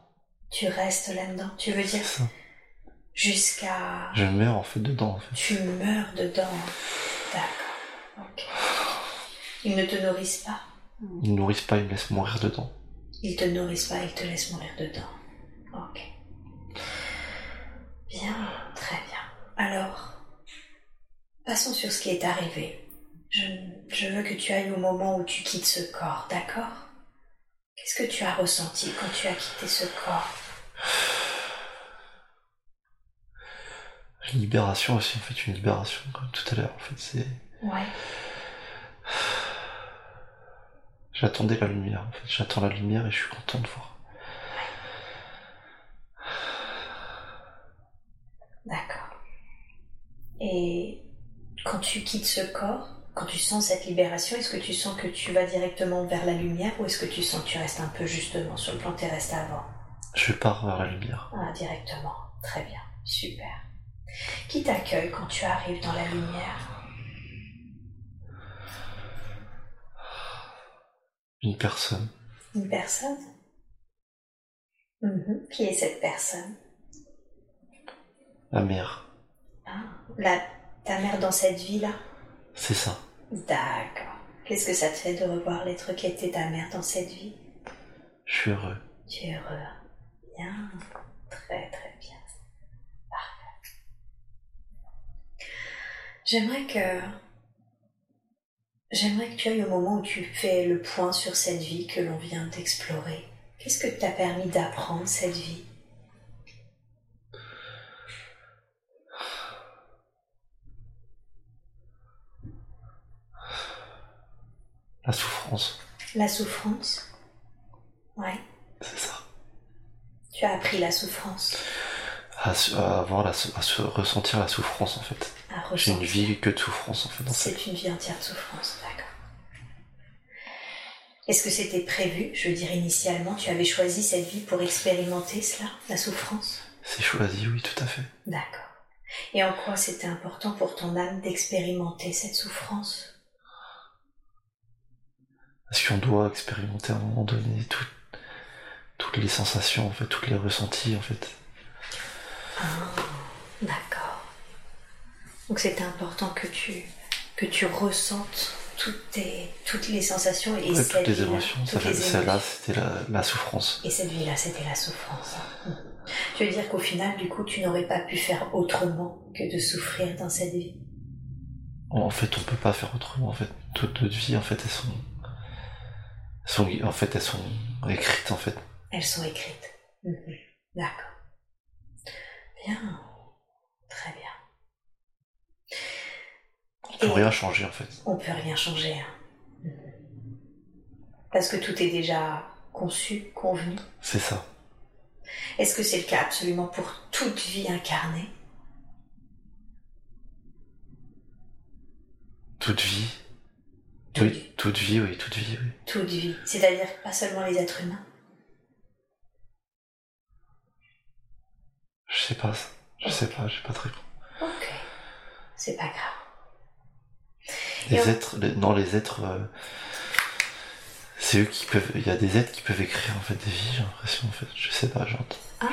Tu restes là-dedans? Tu veux dire ça. jusqu'à Je meurs en fait dedans en fait. tu meurs dedans D'accord. Ok. Ils ne te nourrissent pas? Ils me nourrissent pas, ils me laissent mourir dedans. Ils te nourrissent pas, ils te laissent mourir dedans. Ok. Bien, très bien. Alors, passons sur ce qui est arrivé. Je, je veux que tu ailles au moment où tu quittes ce corps, d'accord? Qu'est-ce que tu as ressenti quand tu as quitté ce corps? Une libération aussi en fait, une libération comme tout à l'heure en fait. C'est. Ouais. J'attendais la lumière en fait. J'attends la lumière et je suis content de voir. D'accord. Et quand tu quittes ce corps, quand tu sens cette libération, est-ce que tu sens que tu vas directement vers la lumière ou est-ce que tu sens que tu restes un peu justement sur le plan terrestre avant? Je pars vers la lumière. Ah, directement. Très bien. Super. Qui t'accueille quand tu arrives dans la lumière? Une personne. Une personne? Mhm. Qui est cette personne? La mère. Ah, la, Ta mère dans cette vie-là C'est ça. D'accord. Qu'est-ce que ça te fait de revoir l'être qui était ta mère dans cette vie? Je suis heureux. Tu es heureux. Bien. Très très bien. Parfait. J'aimerais que... J'aimerais que tu ailles au moment où tu fais le point sur cette vie que l'on vient d'explorer. Qu'est-ce que t'a permis d'apprendre cette vie? La souffrance. La souffrance Ouais. C'est ça. Tu as appris la souffrance À, à avoir la, à se ressentir la souffrance en fait. J'ai une vie que de souffrance en fait C'est une vie entière de souffrance, d'accord. Est-ce que c'était prévu Je veux dire, initialement, tu avais choisi cette vie pour expérimenter cela, la souffrance? C'est choisi, oui, tout à fait. D'accord. Et en quoi c'était important pour ton âme d'expérimenter cette souffrance? Parce qu'on doit expérimenter à un moment donné tout- toutes les sensations, en fait, toutes les ressentis, en fait. Ah, d'accord. Donc c'était important que tu, que tu ressentes toutes, tes, toutes les sensations et Ouais, toutes les émotions. toutes Ça les Celle-là, émotions. c'était la, la souffrance. Et cette vie-là, c'était la souffrance. Tu veux dire qu'au final, du coup, tu n'aurais pas pu faire autrement que de souffrir dans cette vie? En fait, on peut pas faire autrement, en fait. Toutes notre vie, en fait, elles sont, sont, en fait, elles sont écrites, en fait. Elles sont écrites. Mhm. D'accord. Bien. Très bien. On peut Et- rien changer, en fait. On peut rien changer. hein. Mhm. Parce que tout est déjà conçu, convenu. C'est ça. Est-ce que c'est le cas absolument pour toute vie incarnée? Toute vie. Toute oui, vie. toute vie, oui, toute vie, oui. Toute vie. C'est-à-dire pas seulement les êtres humains. Je sais pas, je sais pas, j'ai pas de réponse. Ok. C'est pas grave. Les Et on- êtres, les- non, les êtres, euh, c'est eux qui peuvent, il y a des êtres qui peuvent écrire, en fait, des vies, j'ai l'impression, en fait. Je sais pas, j'entends. Ah,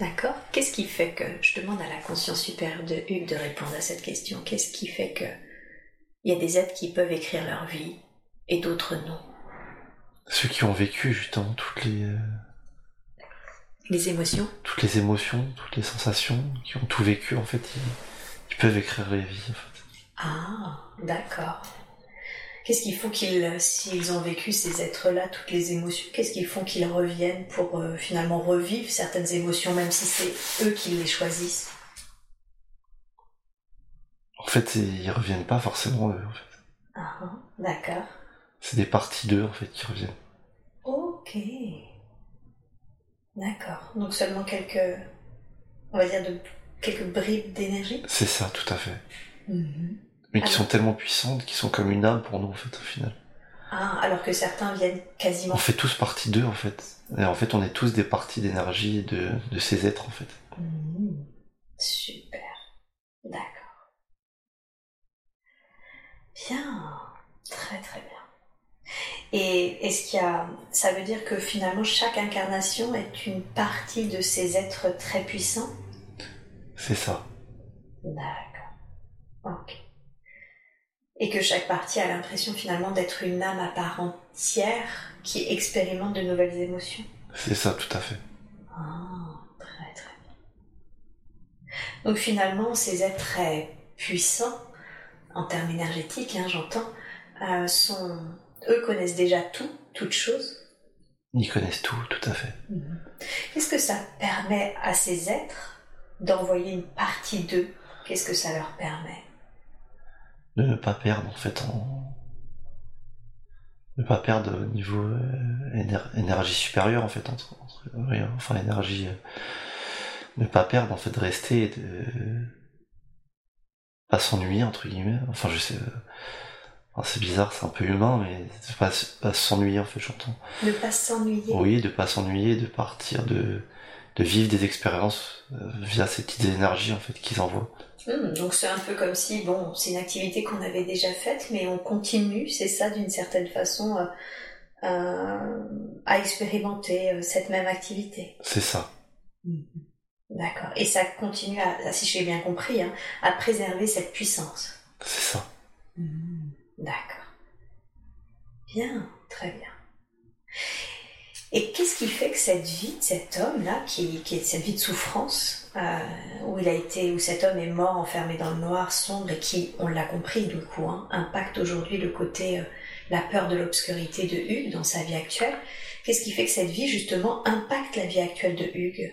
d'accord. Qu'est-ce qui fait que je demande à la conscience supérieure de Hugues de répondre à cette question Qu'est-ce qui fait que il y a des êtres qui peuvent écrire leur vie et d'autres non Ceux qui ont vécu justement toutes les, euh, Les émotions toutes les émotions, toutes les sensations, qui ont tout vécu, en fait, ils, ils peuvent écrire les vies. En fait. Ah, d'accord. Qu'est-ce qu'il faut qu'ils, s'ils ont vécu ces êtres-là, toutes les émotions, qu'est-ce qu'ils font qu'ils reviennent pour euh, finalement revivre certaines émotions, même si c'est eux qui les choisissent? En fait, ils reviennent pas forcément eux. En fait. Ah, d'accord. C'est des parties d'eux en fait qui reviennent. Ok. D'accord. Donc seulement quelques, on va dire, de, quelques bribes d'énergie? C'est ça, tout à fait. Mhm. Mais qui sont tellement puissantes, qui sont comme une âme pour nous en fait au final. Ah, alors que certains viennent quasiment. On fait tous partie d'eux en fait. Et en fait, on est tous des parties d'énergie de, de ces êtres en fait. Mhm. Super. D'accord. Bien. Très très bien. Et est-ce qu'il y a. Ça veut dire que finalement chaque incarnation est une partie de ces êtres très puissants? C'est ça. D'accord. Ok. Et que chaque partie a l'impression finalement d'être une âme à part entière qui expérimente de nouvelles émotions? C'est ça, tout à fait. Ah, très très bien. Donc finalement, ces êtres très puissants, en termes énergétiques, hein, j'entends, euh, sont, eux connaissent déjà tout, toute chose. Ils connaissent tout, tout à fait. Qu'est-ce que ça permet à ces êtres d'envoyer une partie d'eux? Qu'est-ce que ça leur permet? De ne pas perdre en fait en. Ne pas perdre au niveau euh, éner- énergie supérieure en fait. Entre, enfin, énergie. euh, ne pas perdre en fait, de rester et de. Pas s'ennuyer entre guillemets. Enfin, je sais. euh, enfin, c'est bizarre, c'est un peu humain, mais pas, pas s'ennuyer en fait, j'entends. Ne pas s'ennuyer. Oui, de pas s'ennuyer, de partir, de, de vivre des expériences euh, via ces petites énergies en fait qu'ils envoient. Hmm, donc c'est un peu comme si, bon, c'est une activité qu'on avait déjà faite, mais on continue, c'est ça d'une certaine façon, euh, euh, à expérimenter cette même activité. C'est ça. D'accord. Et ça continue, à, si j'ai bien compris, hein, à préserver cette puissance. C'est ça. D'accord. Bien, très bien. Et qu'est-ce qui fait que cette vie de cet homme-là, qui, qui est cette vie de souffrance, euh, où il a été, où cet homme est mort enfermé dans le noir sombre et qui, on l'a compris du coup, hein, impacte aujourd'hui le côté, euh, la peur de l'obscurité de Hugues dans sa vie actuelle. Qu'est-ce qui fait que cette vie justement impacte la vie actuelle de Hugues?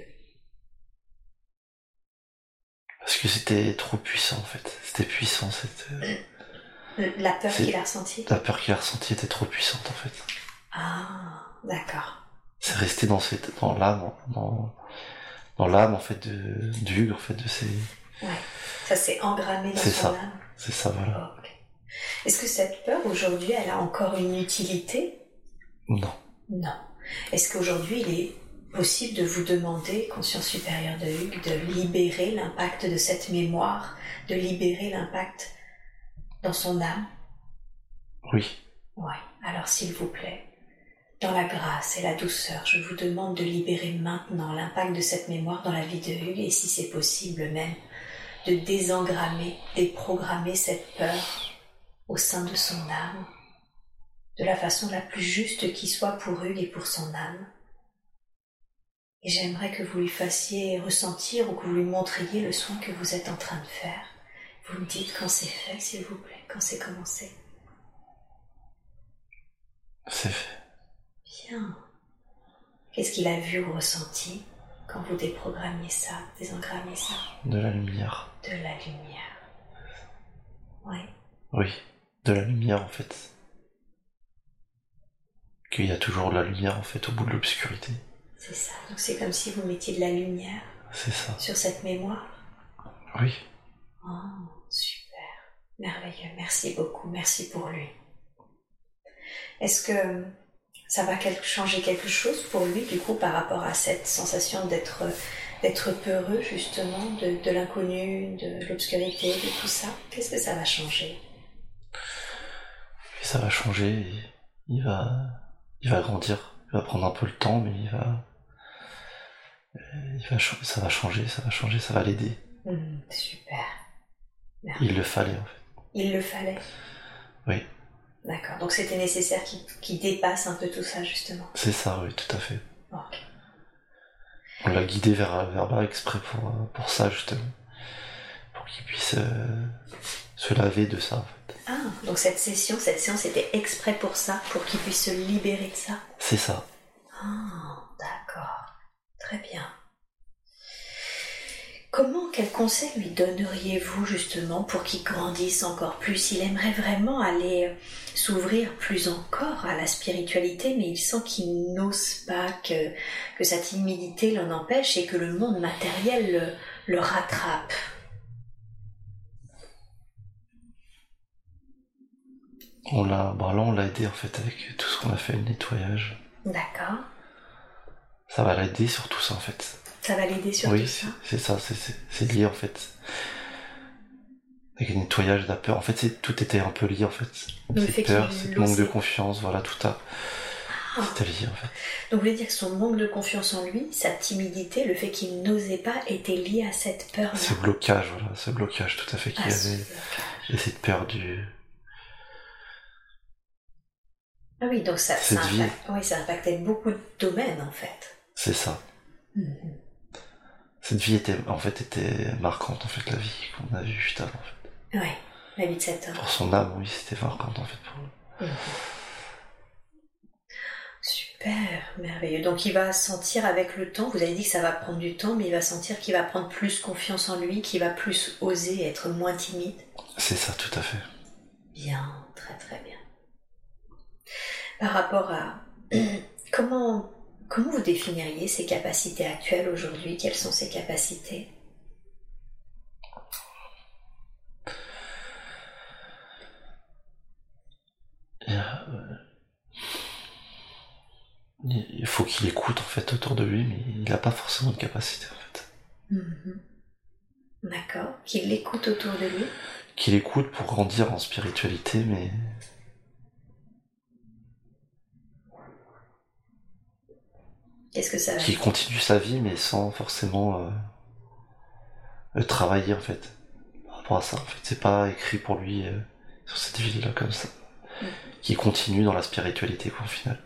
Parce que c'était trop puissant en fait. C'était puissant, cette... euh, La peur qu'il a ressentie la peur qu'il a ressentie était trop puissante en fait. Ah, d'accord. C'est resté dans cette, dans l'âme, dans, dans l'âme en fait de, de Hugues en fait de ces, Ouais. Ça s'est engrammé dans C'est son ça. âme. c'est ça voilà. Ok. Est-ce que cette peur aujourd'hui, elle a encore une utilité? Non, Non. Est-ce qu'aujourd'hui, il est possible de vous demander, conscience supérieure de Hugues, de libérer l'impact de cette mémoire, de libérer l'impact dans son âme? Oui, Ouais. Alors s'il vous plaît, dans la grâce et la douceur, je vous demande de libérer maintenant l'impact de cette mémoire dans la vie de Hugues et si c'est possible même, de désengrammer, déprogrammer cette peur au sein de son âme, de la façon la plus juste qui soit pour Hugues et pour son âme. Et j'aimerais que vous lui fassiez ressentir ou que vous lui montriez le soin que vous êtes en train de faire. Vous me dites quand c'est fait, s'il vous plaît, quand c'est commencé. c'est fait. Bien. Qu'est-ce qu'il a vu ou ressenti quand vous déprogrammiez ça, désengrammiez ça? De la lumière. De la lumière. Oui. Oui, de la lumière en fait. Qu'il y a toujours de la lumière en fait au bout de l'obscurité. C'est ça. Donc c'est comme si vous mettiez de la lumière ça. sur cette mémoire. Oui, Oh, super. Merveilleux. Merci beaucoup. Merci pour lui. Est-ce que ça va changer quelque chose pour lui, du coup, par rapport à cette sensation d'être d'être peureux, justement, de, de l'inconnu, de l'obscurité, de tout ça? Qu'est-ce que ça va changer? Ça va changer. il va, il va grandir. Il va prendre un peu le temps, mais il va, il va, ça va changer, ça va changer, ça va l'aider. Hmm, Super. Il le fallait en fait. Il le fallait. Oui. D'accord. Donc c'était nécessaire qu'il dépasse un peu tout ça, justement. C'est ça, oui, tout à fait. Ok. On l'a guidé vers, vers là exprès pour, pour ça, justement. Pour qu'il puisse euh, se laver de ça, en fait. Ah, donc cette session, cette séance était exprès pour ça, pour qu'il puisse se libérer de ça C'est ça. Ah, d'accord. Très bien. Comment, quel conseil lui donneriez-vous justement pour qu'il grandisse encore plus? Il aimerait vraiment aller euh, s'ouvrir plus encore à la spiritualité, mais il sent qu'il n'ose pas, que, que sa timidité l'en empêche et que le monde matériel le, rattrape. On l'a, bah là on l'a aidé en fait avec tout ce qu'on a fait, le nettoyage. D'accord. Ça va l'aider sur tout ça en fait. Ça va l'aider sur oui, ça. c'est ça, c'est lié en fait. Avec le nettoyage de la peur. En fait, tout était un peu lié en fait. cette peur, cette manque de confiance, voilà, tout a. Ah. C'était lié en fait. Donc vous voulez dire que son manque de confiance en lui, sa timidité, le fait qu'il n'osait pas était lié à cette peur -là. Ce blocage, voilà, ce blocage tout à fait qu'il y avait. Et cette peur du. Ah oui, donc ça, ça, oui, ça impactait beaucoup de domaines en fait. C'est ça. Cette vie était, en fait, était marquante, en fait, la vie qu'on a vue juste avant, en fait. Ouais, la vie de cet homme. Pour son âme, oui, c'était marquante, en fait, pour mhm. Super, merveilleux. Donc il va sentir avec le temps, vous avez dit que ça va prendre du temps, mais il va sentir qu'il va prendre plus confiance en lui, qu'il va plus oser être moins timide. C'est ça, tout à fait. Bien, très très bien. Par rapport à comment Comment vous définiriez ses capacités actuelles aujourd'hui? Quelles sont ses capacités? Euh, Il faut qu'il écoute en fait autour de lui, mais il n'a pas forcément de capacité en fait. Mhm. D'accord. Qu'il écoute autour de lui? Qu'il écoute pour grandir en spiritualité, mais Qu'est-ce que ça Qui continue sa vie, mais sans forcément euh, travailler, en fait. Par rapport à ça, en fait. C'est pas écrit pour lui euh, sur cette vie-là comme ça. Mm. Qui continue dans la spiritualité, quoi, au final.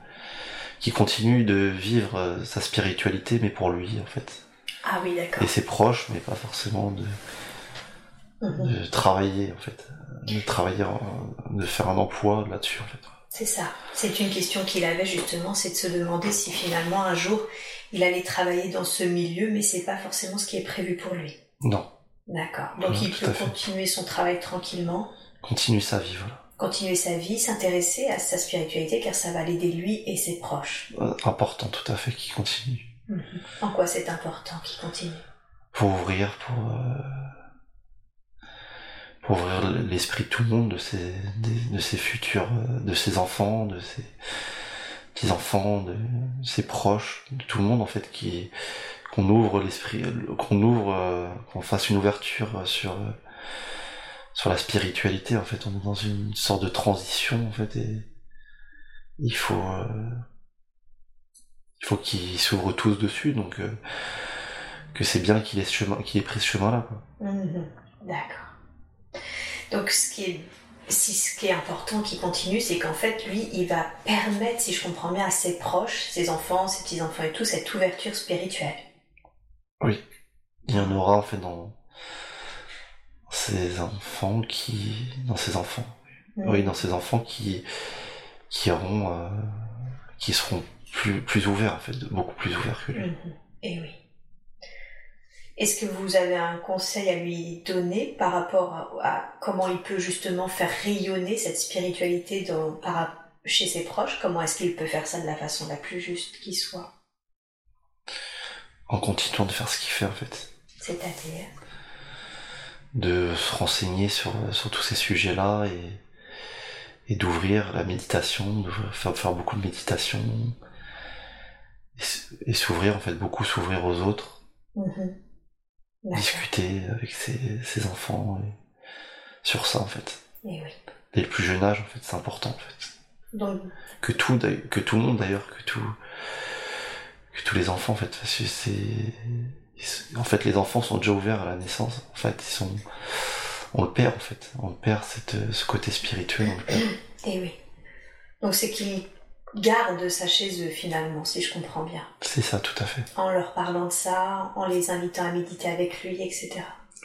Qui continue de vivre euh, sa spiritualité, mais pour lui, en fait. Ah oui, d'accord. Et ses proches, mais pas forcément de, mm-hmm. de travailler, en fait. De travailler, de faire un emploi là-dessus, en fait. C'est ça. C'est une question qu'il avait justement, c'est de se demander si finalement un jour il allait travailler dans ce milieu, mais c'est pas forcément ce qui est prévu pour lui. Non. D'accord. Donc il peut continuer son travail tranquillement. Continuer sa vie, voilà. Continuer sa vie, s'intéresser à sa spiritualité, car ça va l'aider lui et ses proches. Euh, important, tout à fait, qu'il continue. Mhm. En quoi c'est important qu'il continue? Pour ouvrir, pour euh, ouvrir l'esprit de tout le monde, de ses, de, ses futurs, euh, de ses enfants, de ses petits enfants, de ses proches, de tout le monde en fait, qui qu'on ouvre l'esprit, qu'on ouvre, euh, qu'on fasse une ouverture sur sur la spiritualité en fait. On est dans une sorte de transition en fait et il faut euh, il faut qu'ils s'ouvrent tous dessus donc que c'est bien qu'il ait ce chemin qu'il ait pris ce chemin là mmh D'accord. Donc ce qui est, si ce qui est important qui continue, c'est qu'en fait, lui, il va permettre, si je comprends bien, à ses proches, ses enfants, ses petits-enfants et tout, cette ouverture spirituelle. Oui. Il y en aura en fait dans ses enfants qui. dans ses enfants. Mm. Oui, dans ses enfants qui. qui auront. Euh, qui seront plus, plus ouverts en fait, beaucoup plus ouverts que lui. Mm-hmm. Et oui. Est-ce que vous avez un conseil à lui donner par rapport à, comment il peut justement faire rayonner cette spiritualité dans, chez ses proches? Comment est-ce qu'il peut faire ça de la façon la plus juste qui soit? En continuant de faire ce qu'il fait en fait. C'est-à-dire? De se renseigner sur, sur tous ces sujets-là et, et d'ouvrir la méditation, de faire, faire beaucoup de méditation. Et, s'ouvrir en fait, beaucoup s'ouvrir aux autres. Mm-hmm discuter avec ses, enfants et sur ça en fait. Et oui. Dès le plus jeune âge en fait, c'est important en fait. Que tout, que tout le monde d'ailleurs, que tout, que tous les enfants en fait, parce que c'est, en fait les enfants sont déjà ouverts à la naissance. En fait, ils sont, on le perd en fait, on perd cette, ce côté spirituel. Et oui. Donc c'est garde ça chez eux finalement, si je comprends bien. C'est ça, tout à fait. En leur parlant de ça, en les invitant à méditer avec lui, etc.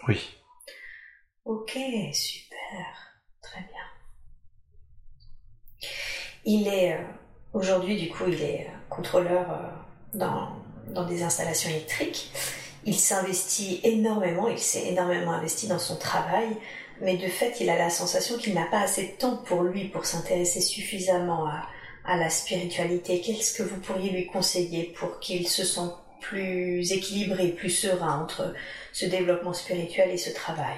Oui. Ok, super. Très bien. Il est euh, aujourd'hui, du coup, il est euh, contrôleur euh, dans, dans des installations électriques. Il s'investit énormément, il s'est énormément investi dans son travail, mais de fait, il a la sensation qu'il n'a pas assez de temps pour lui pour s'intéresser suffisamment à, à la spiritualité. Qu'est-ce que vous pourriez lui conseiller pour qu'il se sente plus équilibré, plus serein entre ce développement spirituel et ce travail?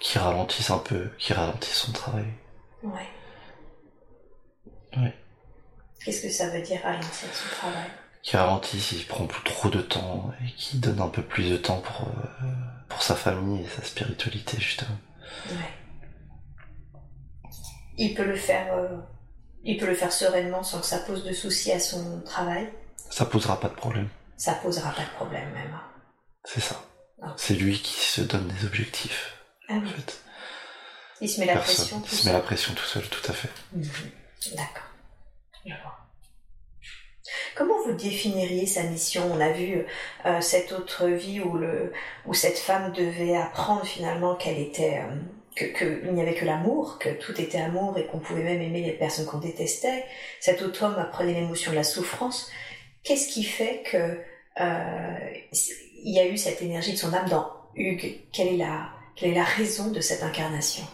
Qui, ralentisse un peu, qui ralentisse son travail. Ouais. Ouais. Qu'est-ce que ça veut dire ralentir son travail? Qui ralentisse, il prend plus trop de temps et qui donne un peu plus de temps pour, euh, pour sa famille et sa spiritualité justement. Ouais. Il peut le faire, euh, il peut le faire sereinement sans que ça pose de soucis à son travail. Ça posera pas de problème. Ça posera pas de problème même. C'est ça. Ah. C'est lui qui se donne des objectifs. Ah En fait. Il se met la Personne. pression. Il tout se met la pression tout seul, tout à fait. Mhm. D'accord. Je vois. Comment vous définiriez sa mission? On a vu euh, cette autre vie où, le, où cette femme devait apprendre finalement qu'elle était. euh, que, que il n'y avait que l'amour, que tout était amour et qu'on pouvait même aimer les personnes qu'on détestait. Cet autre homme apprenait l'émotion de la souffrance. Qu'est-ce qui fait que euh, il y a eu cette énergie de son âme dans Hugues? Quelle est la, raison de cette incarnation?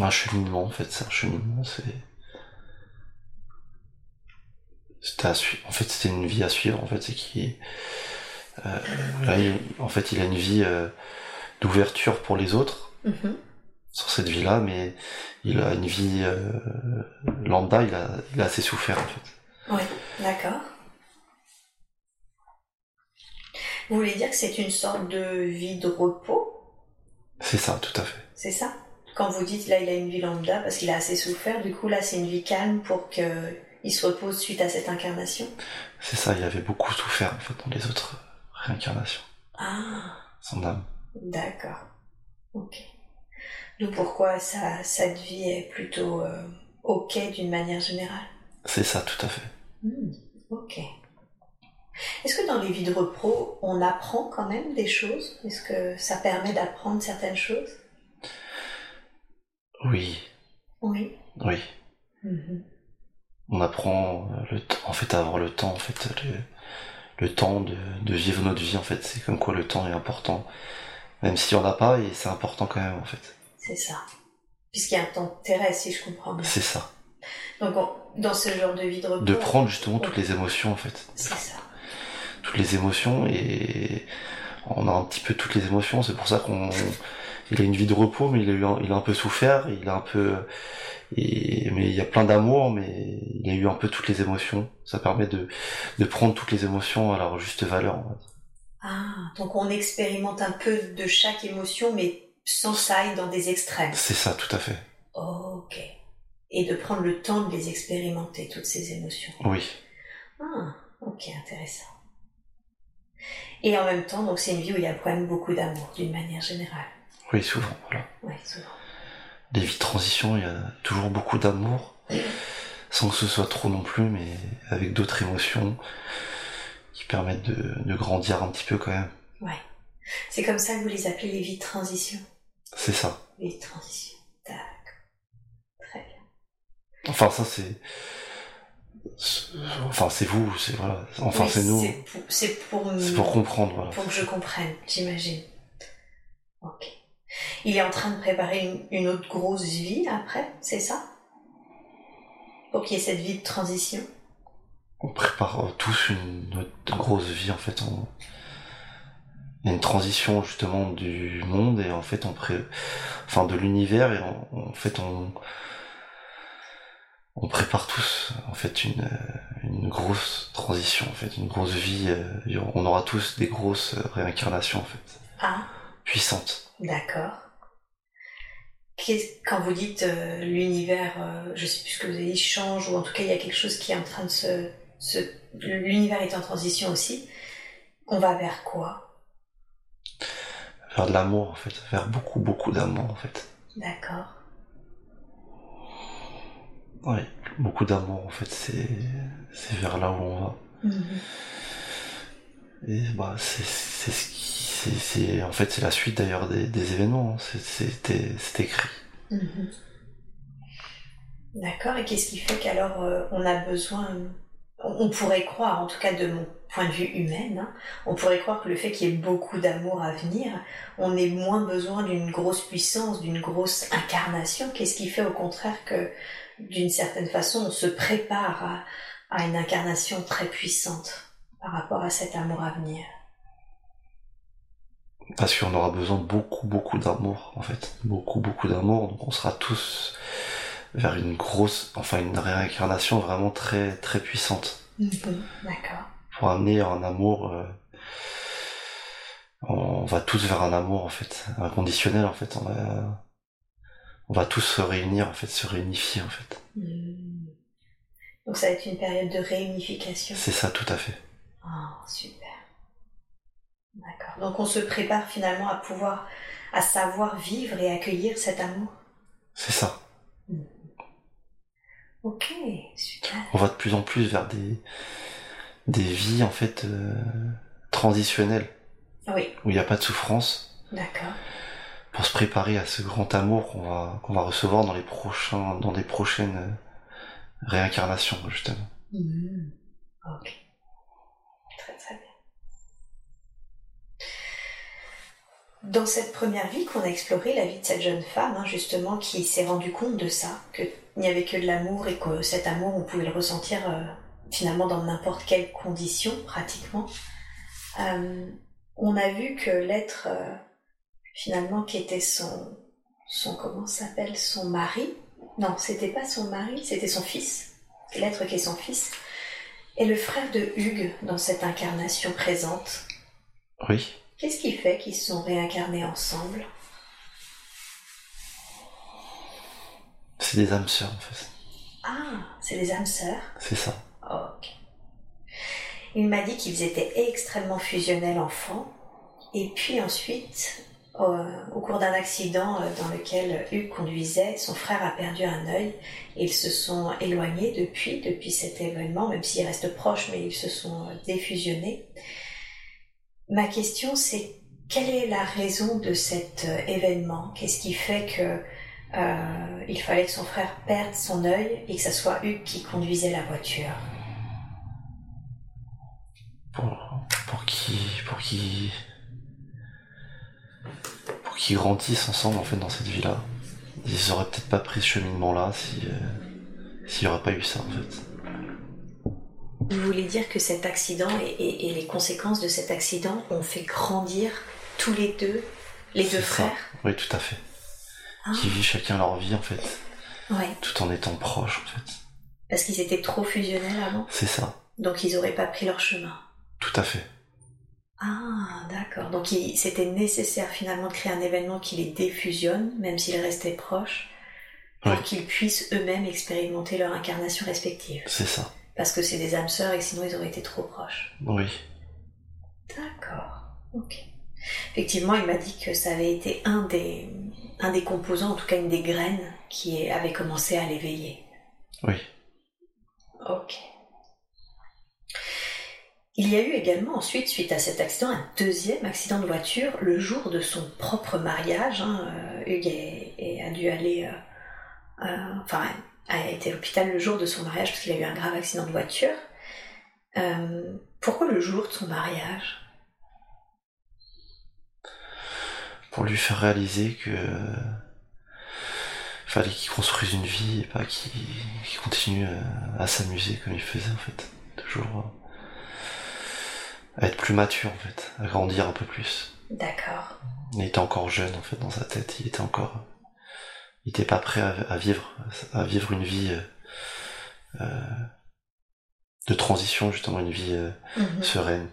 Un cheminement, en fait, c'est un cheminement, c'est. C'était. En fait, c'était une vie à suivre, en fait, c'est qui. Euh, là, il- en fait, il a une vie euh, d'ouverture pour les autres Mhm. sur cette vie-là, mais il a une vie euh, lambda, il a, il a assez souffert, en fait. Oui, d'accord. Vous voulez dire que c'est une sorte de vie de repos, C'est ça, tout à fait. c'est ça? Quand vous dites là il a une vie lambda parce qu'il a assez souffert, du coup là c'est une vie calme pour qu'il se repose suite à cette incarnation? C'est ça, il avait beaucoup souffert, en fait, dans les autres réincarnations. Ah, Son âme. d'accord. Ok. D'où pourquoi sa, cette vie est plutôt euh, ok d'une manière générale? C'est ça, tout à fait. Hmm, ok. Est-ce que dans les vies de repos, on apprend quand même des choses? Est-ce que ça permet d'apprendre certaines choses? Oui, Oui. oui. Mhm. on apprend le en fait à avoir le temps en fait le temps de, de vivre notre vie en fait. C'est comme quoi le temps est important. Même si on n'a pas et c'est important quand même en fait. C'est ça. Puisqu'il y a un temps terrestre, si je comprends bien. c'est ça. Donc, on- dans ce genre de vie de repos, de prendre justement toutes les émotions en fait. C'est ça. toutes les émotions et on a un petit peu toutes les émotions. C'est pour ça qu'on il a une vie de repos mais il a eu un, il a un peu souffert il a un peu et mais il y a plein d'amour mais il a eu un peu toutes les émotions ça permet de de prendre toutes les émotions à leur juste valeur en fait. Ah, donc on expérimente un peu de chaque émotion, mais sans ça aille dans des extrêmes. c'est ça tout à fait ok. Et de prendre le temps de les expérimenter, toutes ces émotions. oui Ah, ok, intéressant. Et en même temps, donc c'est une vie où il y a quand même beaucoup d'amour, d'une manière générale. Oui souvent voilà Oui, souvent. les vies de transition, il y a toujours beaucoup d'amour, sans que ce soit trop non plus, mais avec d'autres émotions qui permettent de, de grandir un petit peu quand même. Ouais. C'est comme ça que vous les appelez les vies de transition. C'est ça. Vies de transition. D'accord. Très bien. Enfin, ça c'est. Enfin, c'est vous, c'est voilà. Enfin, Oui, c'est nous. C'est pour, c'est pour, C'est pour comprendre, voilà. pour que je comprenne, j'imagine. Ok. Il est en train de préparer une, une autre grosse vie après, c'est ça? Pour qu'il y ait cette vie de transition? On prépare tous une autre grosse vie en fait. On... Il y a une transition justement du monde et en fait on pré... enfin de l'univers et on- en fait on on prépare tous en fait une une grosse transition en fait une grosse vie. euh, On aura tous des grosses réincarnations en fait Ah, d'accord. Quand vous dites euh, l'univers, euh, je sais plus ce que vous avez dit, change, ou en tout cas il y a quelque chose qui est en train de se... se l'univers est en transition aussi, on va vers quoi? Vers de l'amour en fait, vers beaucoup beaucoup d'amour en fait. D'accord. Oui, beaucoup d'amour en fait, c'est vers là où on va. Mhm. Et bah c'est ce qui c'est en fait c'est la suite d'ailleurs des, événements, hein. c'est écrit. Mhm. D'accord. Et qu'est-ce qui fait qu'alors euh, on a besoin on pourrait croire, en tout cas de mon point de vue humain, hein, on pourrait croire que le fait qu'il y ait beaucoup d'amour à venir, on ait moins besoin d'une grosse puissance, d'une grosse incarnation. Qu'est-ce qui fait au contraire que, d'une certaine façon, on se prépare à, une incarnation très puissante par rapport à cet amour à venir? Parce qu'on aura besoin de beaucoup, beaucoup d'amour, en fait. Beaucoup, beaucoup d'amour. Donc on sera tous vers une grosse, enfin une réincarnation vraiment très très puissante. Mhm, d'accord. Pour amener un amour, euh, on va tous vers un amour en fait, inconditionnel en fait. On va, on va tous se réunir en fait, se réunifier en fait. Mhm. Donc ça va être une période de réunification. C'est ça, tout à fait. Oh, super. D'accord. Donc on se prépare finalement à pouvoir, à savoir vivre et accueillir cet amour. C'est ça. Mhm. Ok, super. On va de plus en plus vers des, des vies en fait euh, transitionnelles. Oui. Où il n'y a pas de souffrance. D'accord. Pour se préparer à ce grand amour qu'on va, qu'on va recevoir dans les prochains, dans des prochaines euh, réincarnations, justement. Mmh. Ok. Très très bien. Dans cette première vie qu'on a exploré, la vie de cette jeune femme, hein, justement, qui s'est rendue compte de ça, que il n'y avait que de l'amour et que cet amour, on pouvait le ressentir euh, finalement dans n'importe quelle condition, pratiquement. Euh, on a vu que l'être, euh, finalement, qui était son, son comment s'appelle, son mari, non, c'était pas son mari, c'était son fils, l'être qui est son fils, est le frère de Hugues dans cette incarnation présente. Oui. Qu'est-ce qui fait qu'ils se sont réincarnés ensemble? C'est des âmes sœurs en fait. Ah, c'est des âmes sœurs? C'est ça. Ok. Il m'a dit qu'ils étaient extrêmement fusionnels enfants. Et puis ensuite, au cours d'un accident euh, dans lequel Hugues conduisait, son frère a perdu un œil. Ils se sont éloignés depuis, depuis cet événement, même s'ils restent proches, mais ils se sont euh, défusionnés. Ma question, c'est quelle est la raison de cet euh, événement? Qu'est-ce qui fait que euh, il fallait que son frère perde son œil et que ce soit Hugues qui conduisait la voiture? Pour, pour qui pour qui pour qu'ils grandissent ensemble en fait dans cette vie-là. Ils auraient peut-être pas pris ce cheminement-là si euh, s'il n'y aurait pas eu ça en fait. Vous voulez dire que cet accident et, les conséquences de cet accident ont fait grandir tous les deux, les deux frères Oui, tout à fait. Ah. qui vivent chacun leur vie en fait. Ouais. Tout en étant proches en fait. Parce qu'ils étaient trop fusionnels avant C'est ça. Donc ils n'auraient pas pris leur chemin. Tout à fait. Ah, d'accord. Donc c'était nécessaire finalement de créer un événement qui les défusionne, même s'ils restaient proches, pour qu'ils puissent eux-mêmes expérimenter leur incarnation respective. C'est ça. Parce que c'est des âmes sœurs et que sinon ils auraient été trop proches. Oui. D'accord. Ok. Effectivement, il m'a dit que ça avait été un des, un des composants, en tout cas une des graines, qui avait commencé à l'éveiller. Oui. Ok. Il y a eu également ensuite, suite à cet accident, un deuxième accident de voiture le jour de son propre mariage. Hein, euh, Hugues a dû aller, euh, euh, enfin, a été à l'hôpital le jour de son mariage parce qu'il a eu un grave accident de voiture. pourquoi le jour de son mariage? Pour lui faire réaliser que fallait qu'il construise une vie et pas qu'il continue à, s'amuser comme il faisait en fait. Toujours à être plus mature en fait, à grandir un peu plus. D'accord. Il était encore jeune en fait dans sa tête, il était encore. Il était pas prêt à, vivre, à vivre une vie euh, de transition, justement une vie euh, mhm. sereine.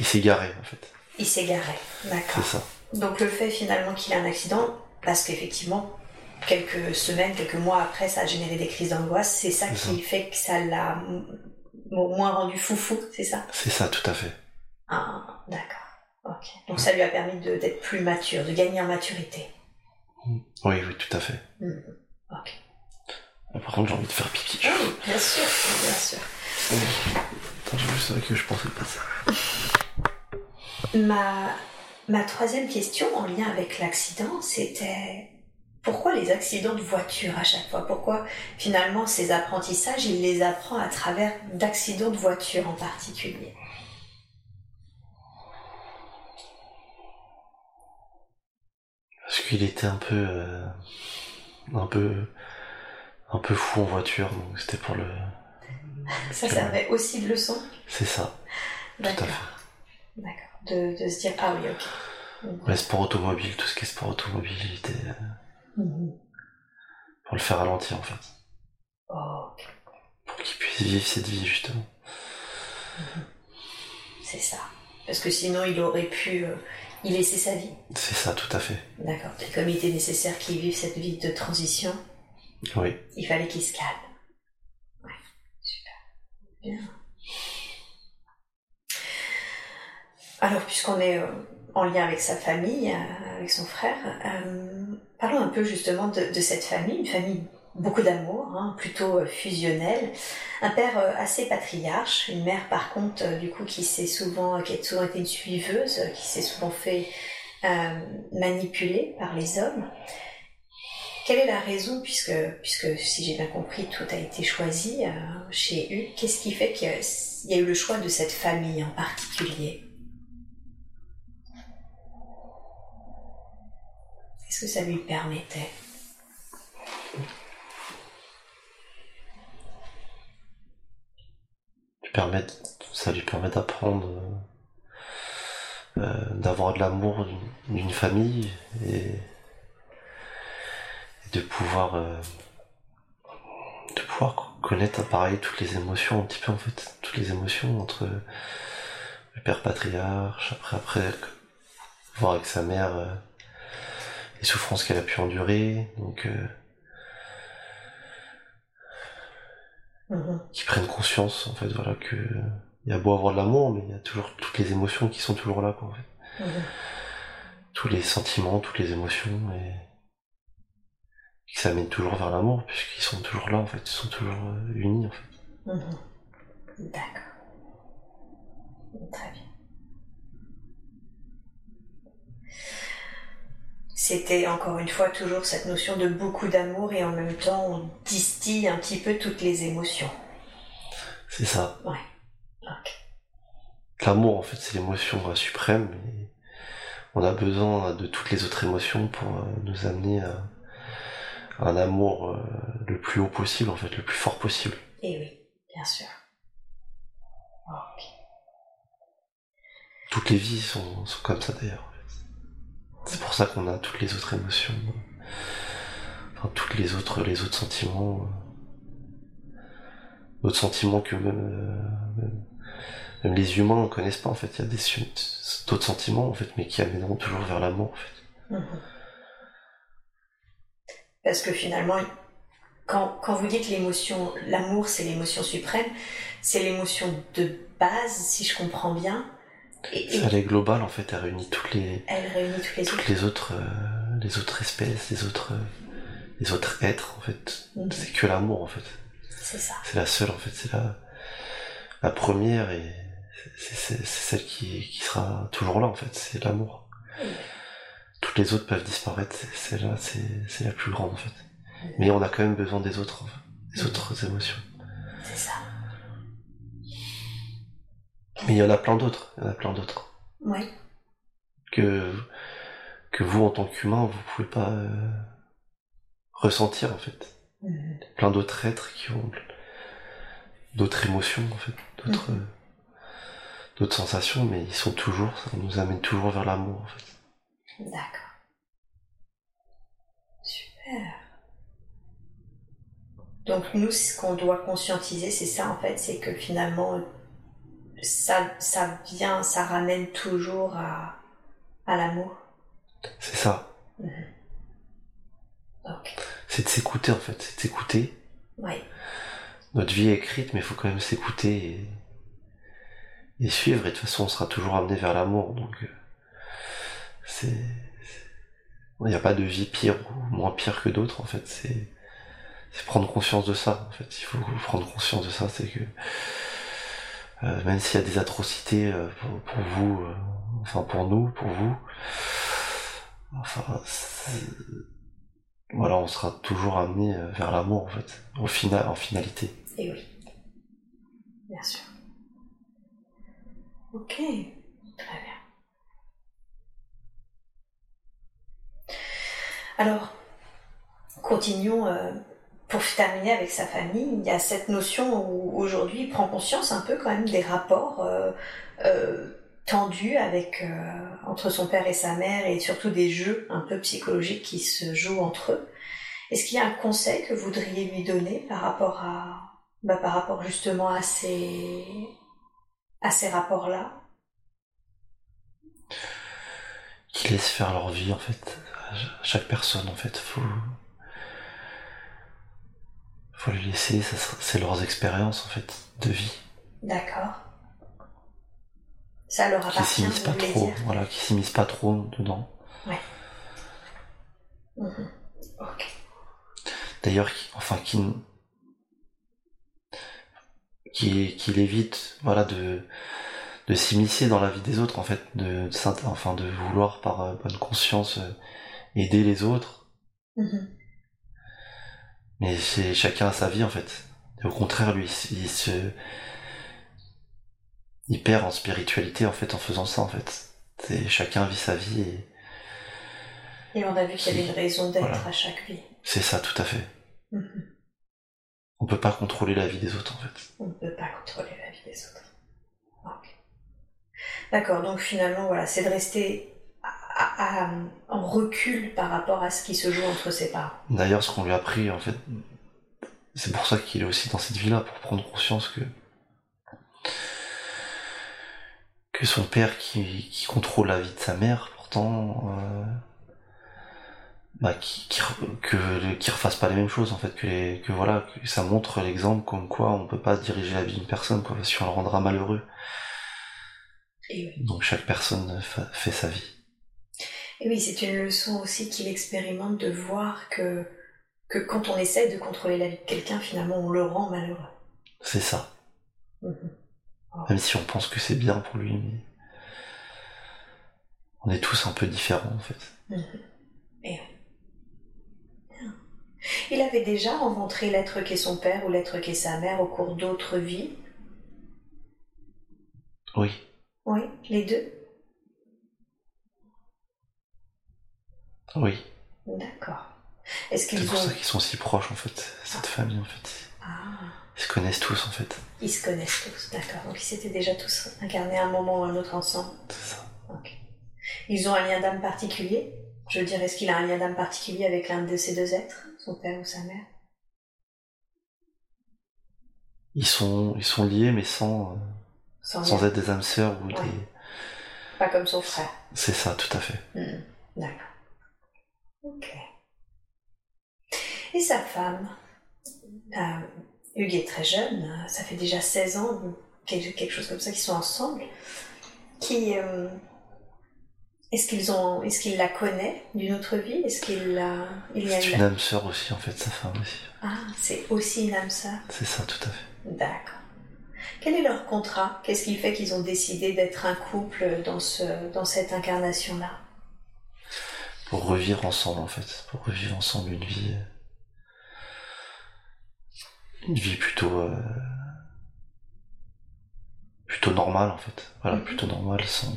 Il s'est garé en fait. Il s'est garé, d'accord. C'est ça. Donc le fait finalement qu'il ait un accident, parce qu'effectivement, quelques semaines, quelques mois après, ça a généré des crises d'angoisse, c'est ça qui fait que ça l'a moins rendu foufou, c'est ça? C'est ça, tout à fait. Ah, d'accord. Ok. Donc ça lui a permis d'être plus mature, de gagner en maturité. Oui, oui, tout à fait. Mhm. Ok. Ah, Par contre, j'ai envie de faire pipi. Oui, bien sûr, bien sûr. Attends, je c'est vrai que je pensais pas ça. Ma, ma troisième question en lien avec l'accident, c'était pourquoi les accidents de voiture à chaque fois? Pourquoi finalement ces apprentissages, il les apprend à travers d'accidents de voiture en particulier? Parce qu'il était un peu, euh, un peu, un peu fou en voiture, donc c'était pour le. Ça servait aussi de leçon C'est ça, tout à D'accord. fait. D'accord. De, de se dire, ah oui, ok. Ouais, sport automobile, tout ce qui est sport automobile, il était euh, Mhm. pour le faire ralentir en fait, Ok, pour qu'il puisse vivre cette vie justement. c'est ça. Parce que sinon, il aurait pu euh, y laisser sa vie. C'est ça, tout à fait. D'accord. Et comme il était nécessaire qu'il vive cette vie de transition, Oui, il fallait qu'il se calme. Ouais, super. Bien. Alors, puisqu'on est euh, en lien avec sa famille, euh, avec son frère, euh, parlons un peu justement de, de cette famille, une famille beaucoup d'amour, hein, plutôt euh, fusionnelle, un père euh, assez patriarche, une mère par contre euh, du coup qui s'est souvent, qui a souvent été une suiveuse, qui s'est souvent fait manipuler par les hommes. Quelle est la raison, puisque, puisque si j'ai bien compris, tout a été choisi chez Hugues, qu'est-ce qui fait qu'il y a eu le choix de cette famille en particulier? Qu'est-ce que ça lui permettait? Permet, ça lui permet d'apprendre, euh, euh, d'avoir de l'amour d'une- famille et, de pouvoir, euh, de pouvoir connaître pareil toutes les émotions un petit peu en fait, toutes les émotions entre le père patriarche, après après voir avec sa mère les souffrances qu'elle a pu endurer, donc Mhm. qui prennent conscience en fait voilà que il y a beau avoir de l'amour mais il y a toujours toutes les émotions qui sont toujours là quoi en fait. Mhm. tous les sentiments toutes les émotions et qui s'amènent toujours vers l'amour puisqu'ils sont toujours là en fait ils sont toujours euh, unis en fait Mhm. D'accord. Très bien. C'était encore une fois toujours cette notion de beaucoup d'amour et en même temps on distille un petit peu toutes les émotions. c'est ça Ok. l'amour en fait c'est l'émotion euh, suprême et on a besoin de toutes les autres émotions pour euh, nous amener à à un amour euh, le plus haut possible en fait le plus fort possible Et oui, bien sûr. Toutes les vies sont, sont comme ça d'ailleurs. C'est pour ça qu'on a toutes les autres émotions, enfin toutes les autres, les autres sentiments, d'autres sentiments que même, euh, les humains ne connaissent pas en fait. Il y a des d'autres sentiments en fait, mais qui amèneront toujours vers l'amour en fait. Mhm. Parce que finalement, quand, quand vous dites l'émotion, l'amour c'est l'émotion suprême, c'est l'émotion de base, si je comprends bien, et, et Elle est globale en fait, elle réunit toutes les, elle réunit toutes les autres. les autres, euh, les autres espèces, les autres, euh, les autres êtres en fait. Mhm. C'est que l'amour en fait. C'est ça. C'est la seule en fait, c'est la, la première et c'est celle qui, qui sera toujours là en fait, c'est l'amour. Toutes les autres peuvent disparaître, c'est- celle-là c'est la plus grande en fait. Mais on a quand même besoin des autres, en fait, des autres émotions. C'est ça. Mais il y en a plein d'autres, il y en a plein d'autres. Oui. Que, que vous en tant qu'humain, vous pouvez pas euh, ressentir en fait. Mhm. Plein d'autres êtres qui ont d'autres émotions en fait, d'autres euh, d'autres sensations, mais ils sont toujours, ça nous amène toujours vers l'amour en fait. D'accord. Super. Donc nous, ce qu'on doit conscientiser, c'est ça en fait, c'est que finalement, ça, ça vient, ça ramène toujours à, à l'amour. C'est ça, Ok. c'est de s'écouter en fait, c'est de s'écouter. Oui. Notre vie est écrite, mais il faut quand même s'écouter et, et suivre, et de toute façon on sera toujours amené vers l'amour, donc euh, c'est. Il n'y a pas de vie pire ou moins pire que d'autres, en fait. C'est prendre conscience de ça, en fait. Il faut prendre conscience de ça, c'est que même s'il y a des atrocités euh, pour, vous, euh, enfin pour nous, pour vous, enfin, voilà, on sera toujours amené vers l'amour, en fait, au final, en finalité. Et oui, bien sûr. Ok, très bien. Alors, continuons euh, pour terminer avec sa famille. Il y a cette notion où aujourd'hui il prend conscience un peu quand même des rapports euh, euh, tendus avec entre son père et sa mère et surtout des jeux un peu psychologiques qui se jouent entre eux. Est-ce qu'il y a un conseil que vous voudriez lui donner par rapport à bah, par rapport justement à ces à ces rapports-là? Qui laissent faire leur vie en fait. Chaque personne en fait, faut faut les laisser, c'est leurs expériences en fait de vie. D'accord. Ça leur appartient. Qui s'immiscent pas trop, voilà, qui s'immiscent pas trop dedans. Ouais. Mhm. Ok. D'ailleurs, enfin, qui, qui, qui évite, voilà, de, de s'immiscer dans la vie des autres, en fait, de, enfin, de vouloir par euh, bonne conscience euh, aider les autres. Mm-hmm. Mais c'est chacun a sa vie, en fait. Et au contraire, lui, il se, il perd en spiritualité, en fait, en faisant ça, en fait. C'est chacun vit sa vie et. Et on a vu qu'il y avait une raison d'être à chaque vie. C'est ça, tout à fait. Mm-hmm. On peut pas contrôler la vie des autres, en fait. On ne peut pas contrôler la vie des autres. D'accord, donc finalement, voilà, c'est de rester en recul par rapport à ce qui se joue entre ses parents. D'ailleurs, ce qu'on lui a appris, en fait, c'est pour ça qu'il est aussi dans cette vie-là, pour prendre conscience que que son père qui, contrôle la vie de sa mère, pourtant, euh, bah, qui, qui, que, qui refasse pas les mêmes choses en fait, que, les, que voilà, que ça montre l'exemple comme quoi on peut pas diriger la vie d'une personne quoi, si on le rendra malheureux. Donc chaque personne fait sa vie. Et oui, c'est une leçon aussi qu'il expérimente de voir que, que quand on essaie de contrôler la vie de quelqu'un, finalement on le rend malheureux. C'est ça. Mhm. Même si on pense que c'est bien pour lui, mais on est tous un peu différents en fait. Mhm. Et il avait déjà rencontré l'être qu'est son père ou l'être qu'est sa mère au cours d'autres vies? Oui. Oui, les deux? Oui. D'accord. Est-ce qu'ils C'est pour ça qu'ils sont si proches en fait, cette famille en fait. Ah. Ils se connaissent tous en fait. Ils se connaissent tous, d'accord. Donc ils s'étaient déjà tous incarnés à un moment ou à un autre ensemble. C'est ça. Ok. Ils ont un lien d'âme particulier? Je veux dire, est-ce qu'il a un lien d'âme particulier avec l'un de ces deux êtres son père ou sa mère? Ils sont, ils sont liés, mais sans, sans, être des âmes sœurs ou des. Pas comme son frère. C'est ça, tout à fait. Hmm, d'accord. Ok. Et sa femme? Euh, Hugues est très jeune, ça fait déjà 16 ans, quelque chose comme ça, qu'ils sont ensemble. Qui. Euh, est-ce qu'ils ont, est-ce qu'il la connaît d'une autre vie? Est-ce qu'il a, il y a C'est une âme sœur aussi en fait, sa femme aussi. Ah, c'est aussi une âme sœur? C'est ça, tout à fait. D'accord. Quel est leur contrat? Qu'est-ce qui fait qu'ils ont décidé d'être un couple dans ce, dans cette incarnation-là? Pour revivre ensemble en fait, pour revivre ensemble une vie, une vie plutôt, euh, plutôt normale en fait. Voilà, mhm. plutôt normale sans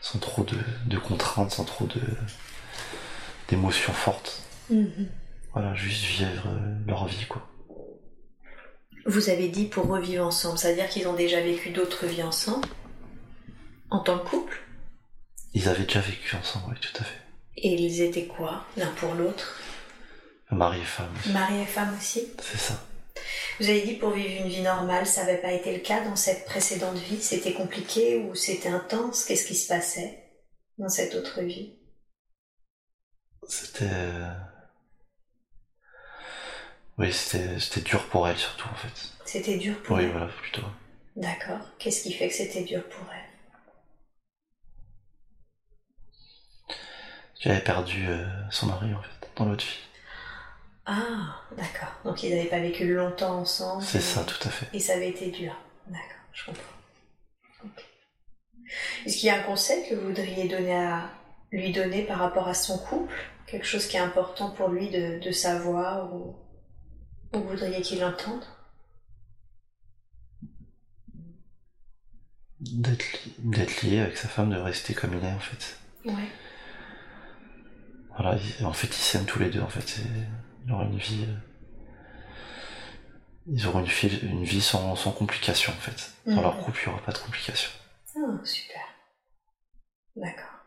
sans trop de, contraintes, sans trop de d'émotions fortes. Mhm. Voilà, juste vivre euh, leur vie, quoi. Vous avez dit pour revivre ensemble, c'est-à-dire qu'ils ont déjà vécu d'autres vies ensemble En tant que couple? Ils avaient déjà vécu ensemble, oui, tout à fait. Et ils étaient quoi, l'un pour l'autre? Mari et femme. Mari et femme aussi? C'est ça. Vous avez dit pour vivre une vie normale, ça n'avait pas été le cas dans cette précédente vie? C'était compliqué ou c'était intense? Qu'est-ce qui se passait dans cette autre vie? C'était. Oui, c'était dur pour elle surtout en fait. C'était dur pour elle Oui, voilà, plutôt. D'accord. Qu'est-ce qui fait que c'était dur pour elle? Qui avait perdu euh, son mari en fait dans l'autre vie. Ah, d'accord. Donc ils n'avaient pas vécu longtemps ensemble. C'est et- ça, tout à fait. Et ça avait été dur. D'accord, je comprends. Ok. Est-ce qu'il y a un conseil que vous voudriez donner à lui donner par rapport à son couple? Quelque chose qui est important pour lui de, de savoir ou, ou vous voudriez qu'il entende? D'être li- d'être lié avec sa femme, de rester comme il est en fait. Ouais. Voilà, en fait ils s'aiment tous les deux en fait. Ils auront une vie. euh, Ils auront une vie, une vie sans, sans complications en fait. Dans Mhm. leur couple, il n'y aura pas de complications. Ah, super. D'accord.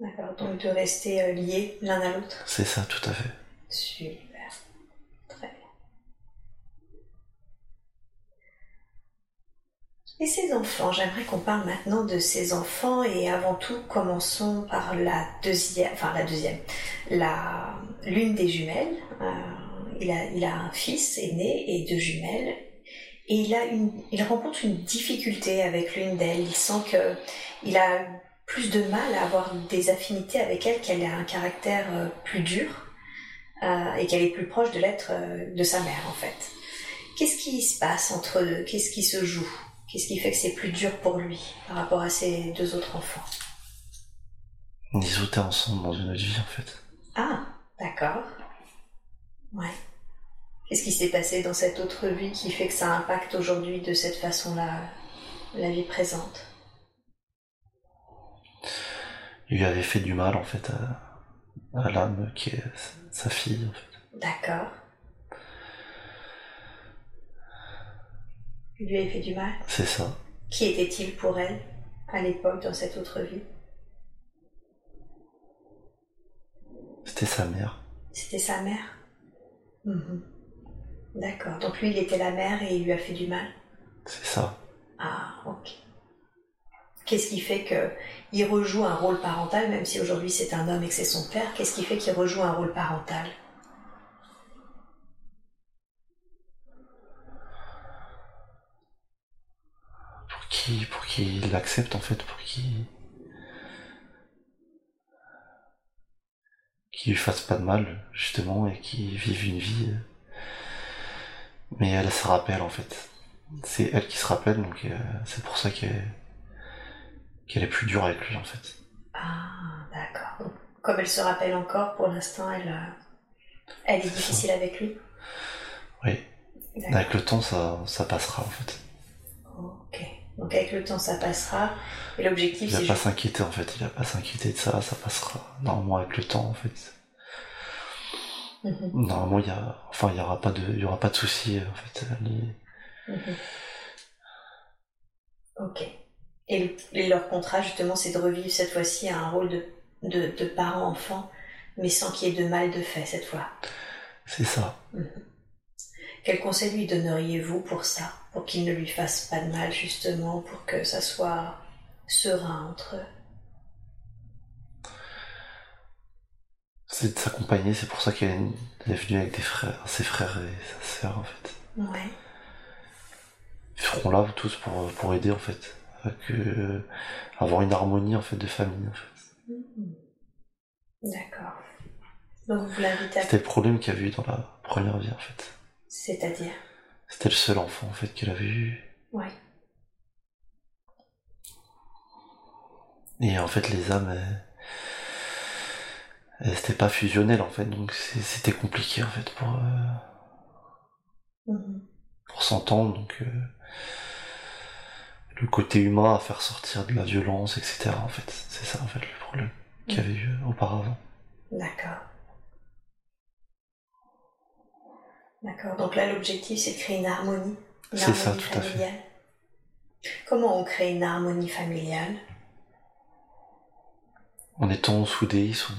D'accord, donc de rester euh, liés l'un à l'autre. C'est ça, tout à fait. Super. Très bien. Et ces enfants, j'aimerais qu'on parle maintenant de ces enfants et avant tout commençons par la deuxième, enfin la deuxième, la l'une des jumelles. Euh, il a il a un fils aîné et deux jumelles et il a une il rencontre une difficulté avec l'une d'elles. Il sent que il a plus de mal à avoir des affinités avec elle, qu'elle a un caractère euh, plus dur euh, et qu'elle est plus proche de l'être de sa mère en fait. Qu'est-ce qui se passe entre eux? Qu'est-ce qui se joue? Qu'est-ce qui fait que c'est plus dur pour lui par rapport à ses deux autres enfants Ils étaient ensemble dans une autre vie en fait. Ah, d'accord. Ouais. Qu'est-ce qui s'est passé dans cette autre vie qui fait que ça impacte aujourd'hui de cette façon-là la vie présente? Il lui avait fait du mal en fait à, à l'âme qui est sa fille en fait. D'accord. Lui avait fait du mal C'est ça. Qui était-il pour elle à l'époque dans cette autre vie? C'était sa mère. C'était sa mère Mhm. D'accord. Donc lui, il était la mère et il lui a fait du mal C'est ça. Ah, ok. Qu'est-ce qui fait que il rejoue un rôle parental, même si aujourd'hui c'est un homme et que c'est son père Qu'est-ce qui fait qu'il rejoue un rôle parental? Qu'il pour qu'il l'accepte en fait, pour qu'il qu'il lui fasse pas de mal justement et qu'il vive une vie. Mais elle se rappelle en fait. C'est elle qui se rappelle donc euh, c'est pour ça qu'elle qu'elle est plus dure avec lui en fait. Ah, d'accord. Donc, Comme elle se rappelle encore, pour l'instant, elle, euh, elle est C'est ça. difficile avec lui Oui. D'accord. Avec le temps ça, ça passera en fait. Donc avec le temps, ça passera. Et l'objectif, Il va pas s'inquiéter en fait, il va pas s'inquiéter de ça, ça passera normalement avec le temps en fait. Mhm, Normalement il y a enfin il y aura pas de il y aura pas de soucis en fait. Les- mhm. Ok. Et, le- et leur contrat, justement, c'est de revivre cette fois-ci un rôle de, de, de parent-enfant, mais sans qu'il y ait de mal de fait cette fois. C'est ça. Quel conseil lui donneriez-vous pour ça Pour qu'il ne lui fasse pas de mal, justement, pour que ça soit serein entre eux? C'est de s'accompagner, c'est pour ça qu'elle est venue avec des frères, ses frères et sa sœur en fait. Ouais. Ils seront là tous pour, pour aider en fait. À que, avoir une harmonie en fait de famille en fait. Mhm. D'accord. Donc vous l'invitez à... C'était le problème qu'il y avait eu dans la première vie en fait. C'est-à-dire C'était le seul enfant en fait qu'elle avait eu. Ouais. Et en fait les âmes elles, elles étaient pas fusionnelles en fait, donc c'était compliqué en fait pour, euh, Mhm. pour s'entendre. Donc euh, le côté humain à faire sortir de la violence, etc. En fait, c'est ça en fait le problème qu'il y avait eu auparavant. D'accord. D'accord. Donc là, l'objectif, c'est de créer une harmonie. Une C'est ça, harmonie tout à fait. familiale. Comment on crée une harmonie familiale? En étant soudés, ils sont.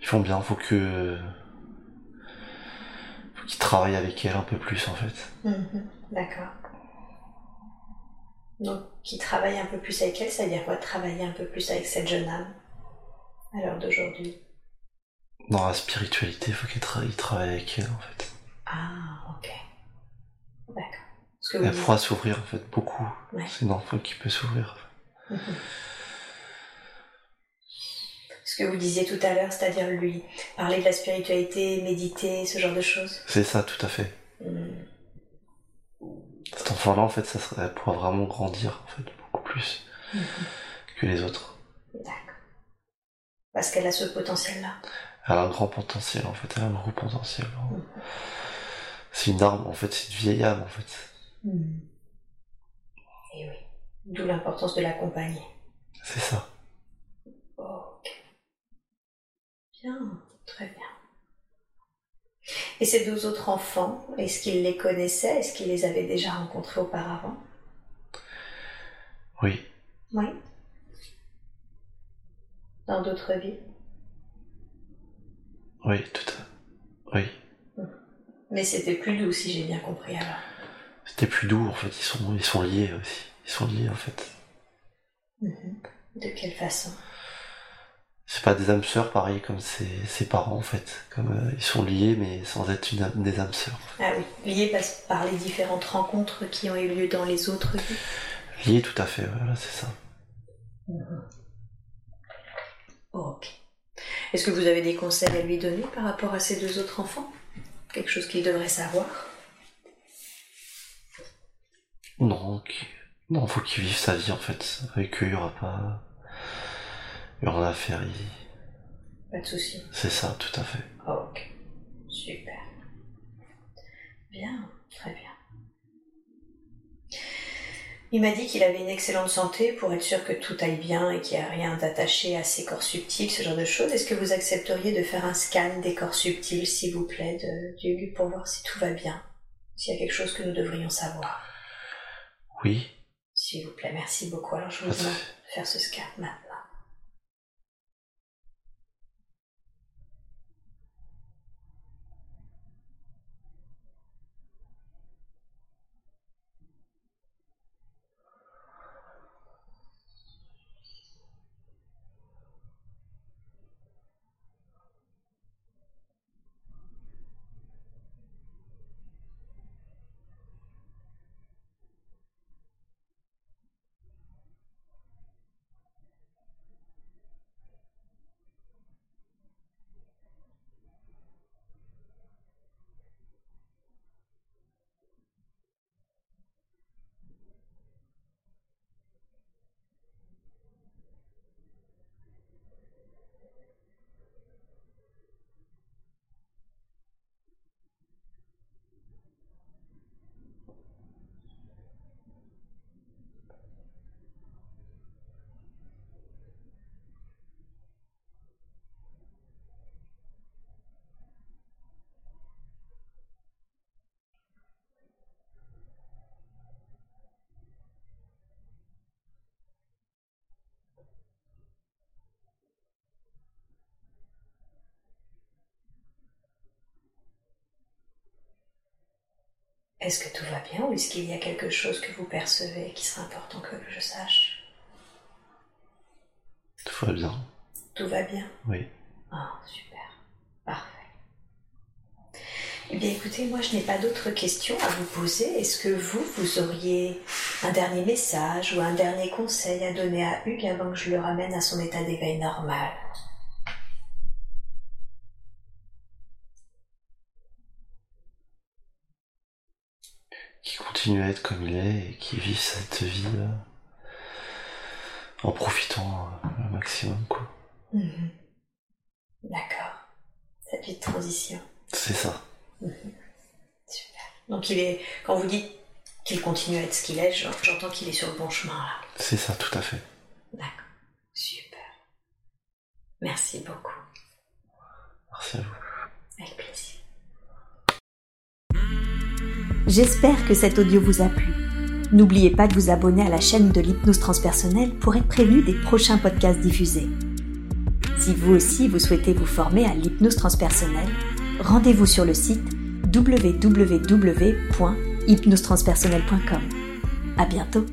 Ils font bien, faut que. Faut qu'ils travaillent avec elle un peu plus en fait. Mhm. D'accord. Donc, qui travaille un peu plus avec elle, ça veut dire quoi Travailler un peu plus avec cette jeune âme à l'heure d'aujourd'hui. Dans la spiritualité, faut qu'ils tra- ils travaillent avec elle en fait. Ah, ok. D'accord. Elle vous- pourra s'ouvrir en fait beaucoup. Ouais. C'est une enfant qui peut s'ouvrir. Ce que vous disiez tout à l'heure, c'est-à-dire lui parler de la spiritualité, méditer, ce genre de choses. C'est ça, tout à fait. Hmm. Cet enfant-là, en fait, ça serait, pourrait vraiment grandir, en fait, beaucoup plus mhm. que les autres. D'accord. Parce qu'elle a ce potentiel-là. Elle a un grand potentiel, en fait, elle a un gros potentiel. C'est une arme, en fait, c'est une vieille âme, en fait. Mhm. Et oui. D'où l'importance de l'accompagner. C'est ça. Ok. Bien, très bien. Et ces deux autres enfants, est-ce qu'il les connaissait Est-ce qu'il les avait déjà rencontrés auparavant? Oui. Oui. Dans d'autres vies? Oui, tout à Oui. Mais c'était plus doux, si j'ai bien compris alors. C'était plus doux, en fait. Ils sont, ils sont liés aussi. Ils sont liés, en fait. Mhm. De quelle façon? C'est pas des âmes sœurs pareil comme ses, parents en fait. Comme euh, ils sont liés mais sans être une, des âmes sœurs. Ah oui, liés par les différentes rencontres qui ont eu lieu dans les autres vies. Liés tout à fait, voilà, c'est ça. Mhm. ok. Est-ce que vous avez des conseils à lui donner par rapport à ces deux autres enfants? Quelque chose qu'il devrait savoir? Non, non, faut qu'il vive sa vie en fait. Avec eux, il n'y aura pas et on a faire Pas de souci. C'est ça, tout à fait. ok. Super. Bien. Il m'a dit qu'il avait une excellente santé pour être sûr que tout aille bien et qu'il n'y a rien d'attaché à ses corps subtils, ce genre de choses. Est-ce que vous accepteriez de faire un scan des corps subtils, s'il vous plaît, de Dieu, pour voir si tout va bien? S'il y a quelque chose que nous devrions savoir? Oui. S'il vous plaît, merci beaucoup. Alors je vous demande de faire ce scan maintenant. Est-ce que tout va bien ou est-ce qu'il y a quelque chose que vous percevez qui serait important que je sache? Tout va bien. Tout va bien? Oui. Ah, super. Parfait. Eh bien écoutez, moi je n'ai pas d'autres questions à vous poser. Est-ce que vous, vous auriez un dernier message ou un dernier conseil à donner à Hugues avant que je le ramène à son état d'éveil normal qui continue à être comme il est et qui vit cette vie euh, en profitant euh, le maximum quoi. Mhm. D'accord. Cette vie de transition. C'est ça. Mhm. Super. Donc il est quand vous dites qu'il continue à être ce qu'il est, j'entends qu'il est sur le bon chemin là. C'est ça, tout à fait. D'accord. Super. Merci beaucoup. Merci à vous. Avec plaisir. J'espère que cet audio vous a plu. N'oubliez pas de vous abonner à la chaîne de l'hypnose transpersonnelle pour être prévenu des prochains podcasts diffusés. Si vous aussi vous souhaitez vous former à l'hypnose transpersonnelle, rendez-vous sur le site www.hypnosetranspersonnelle.com. À bientôt.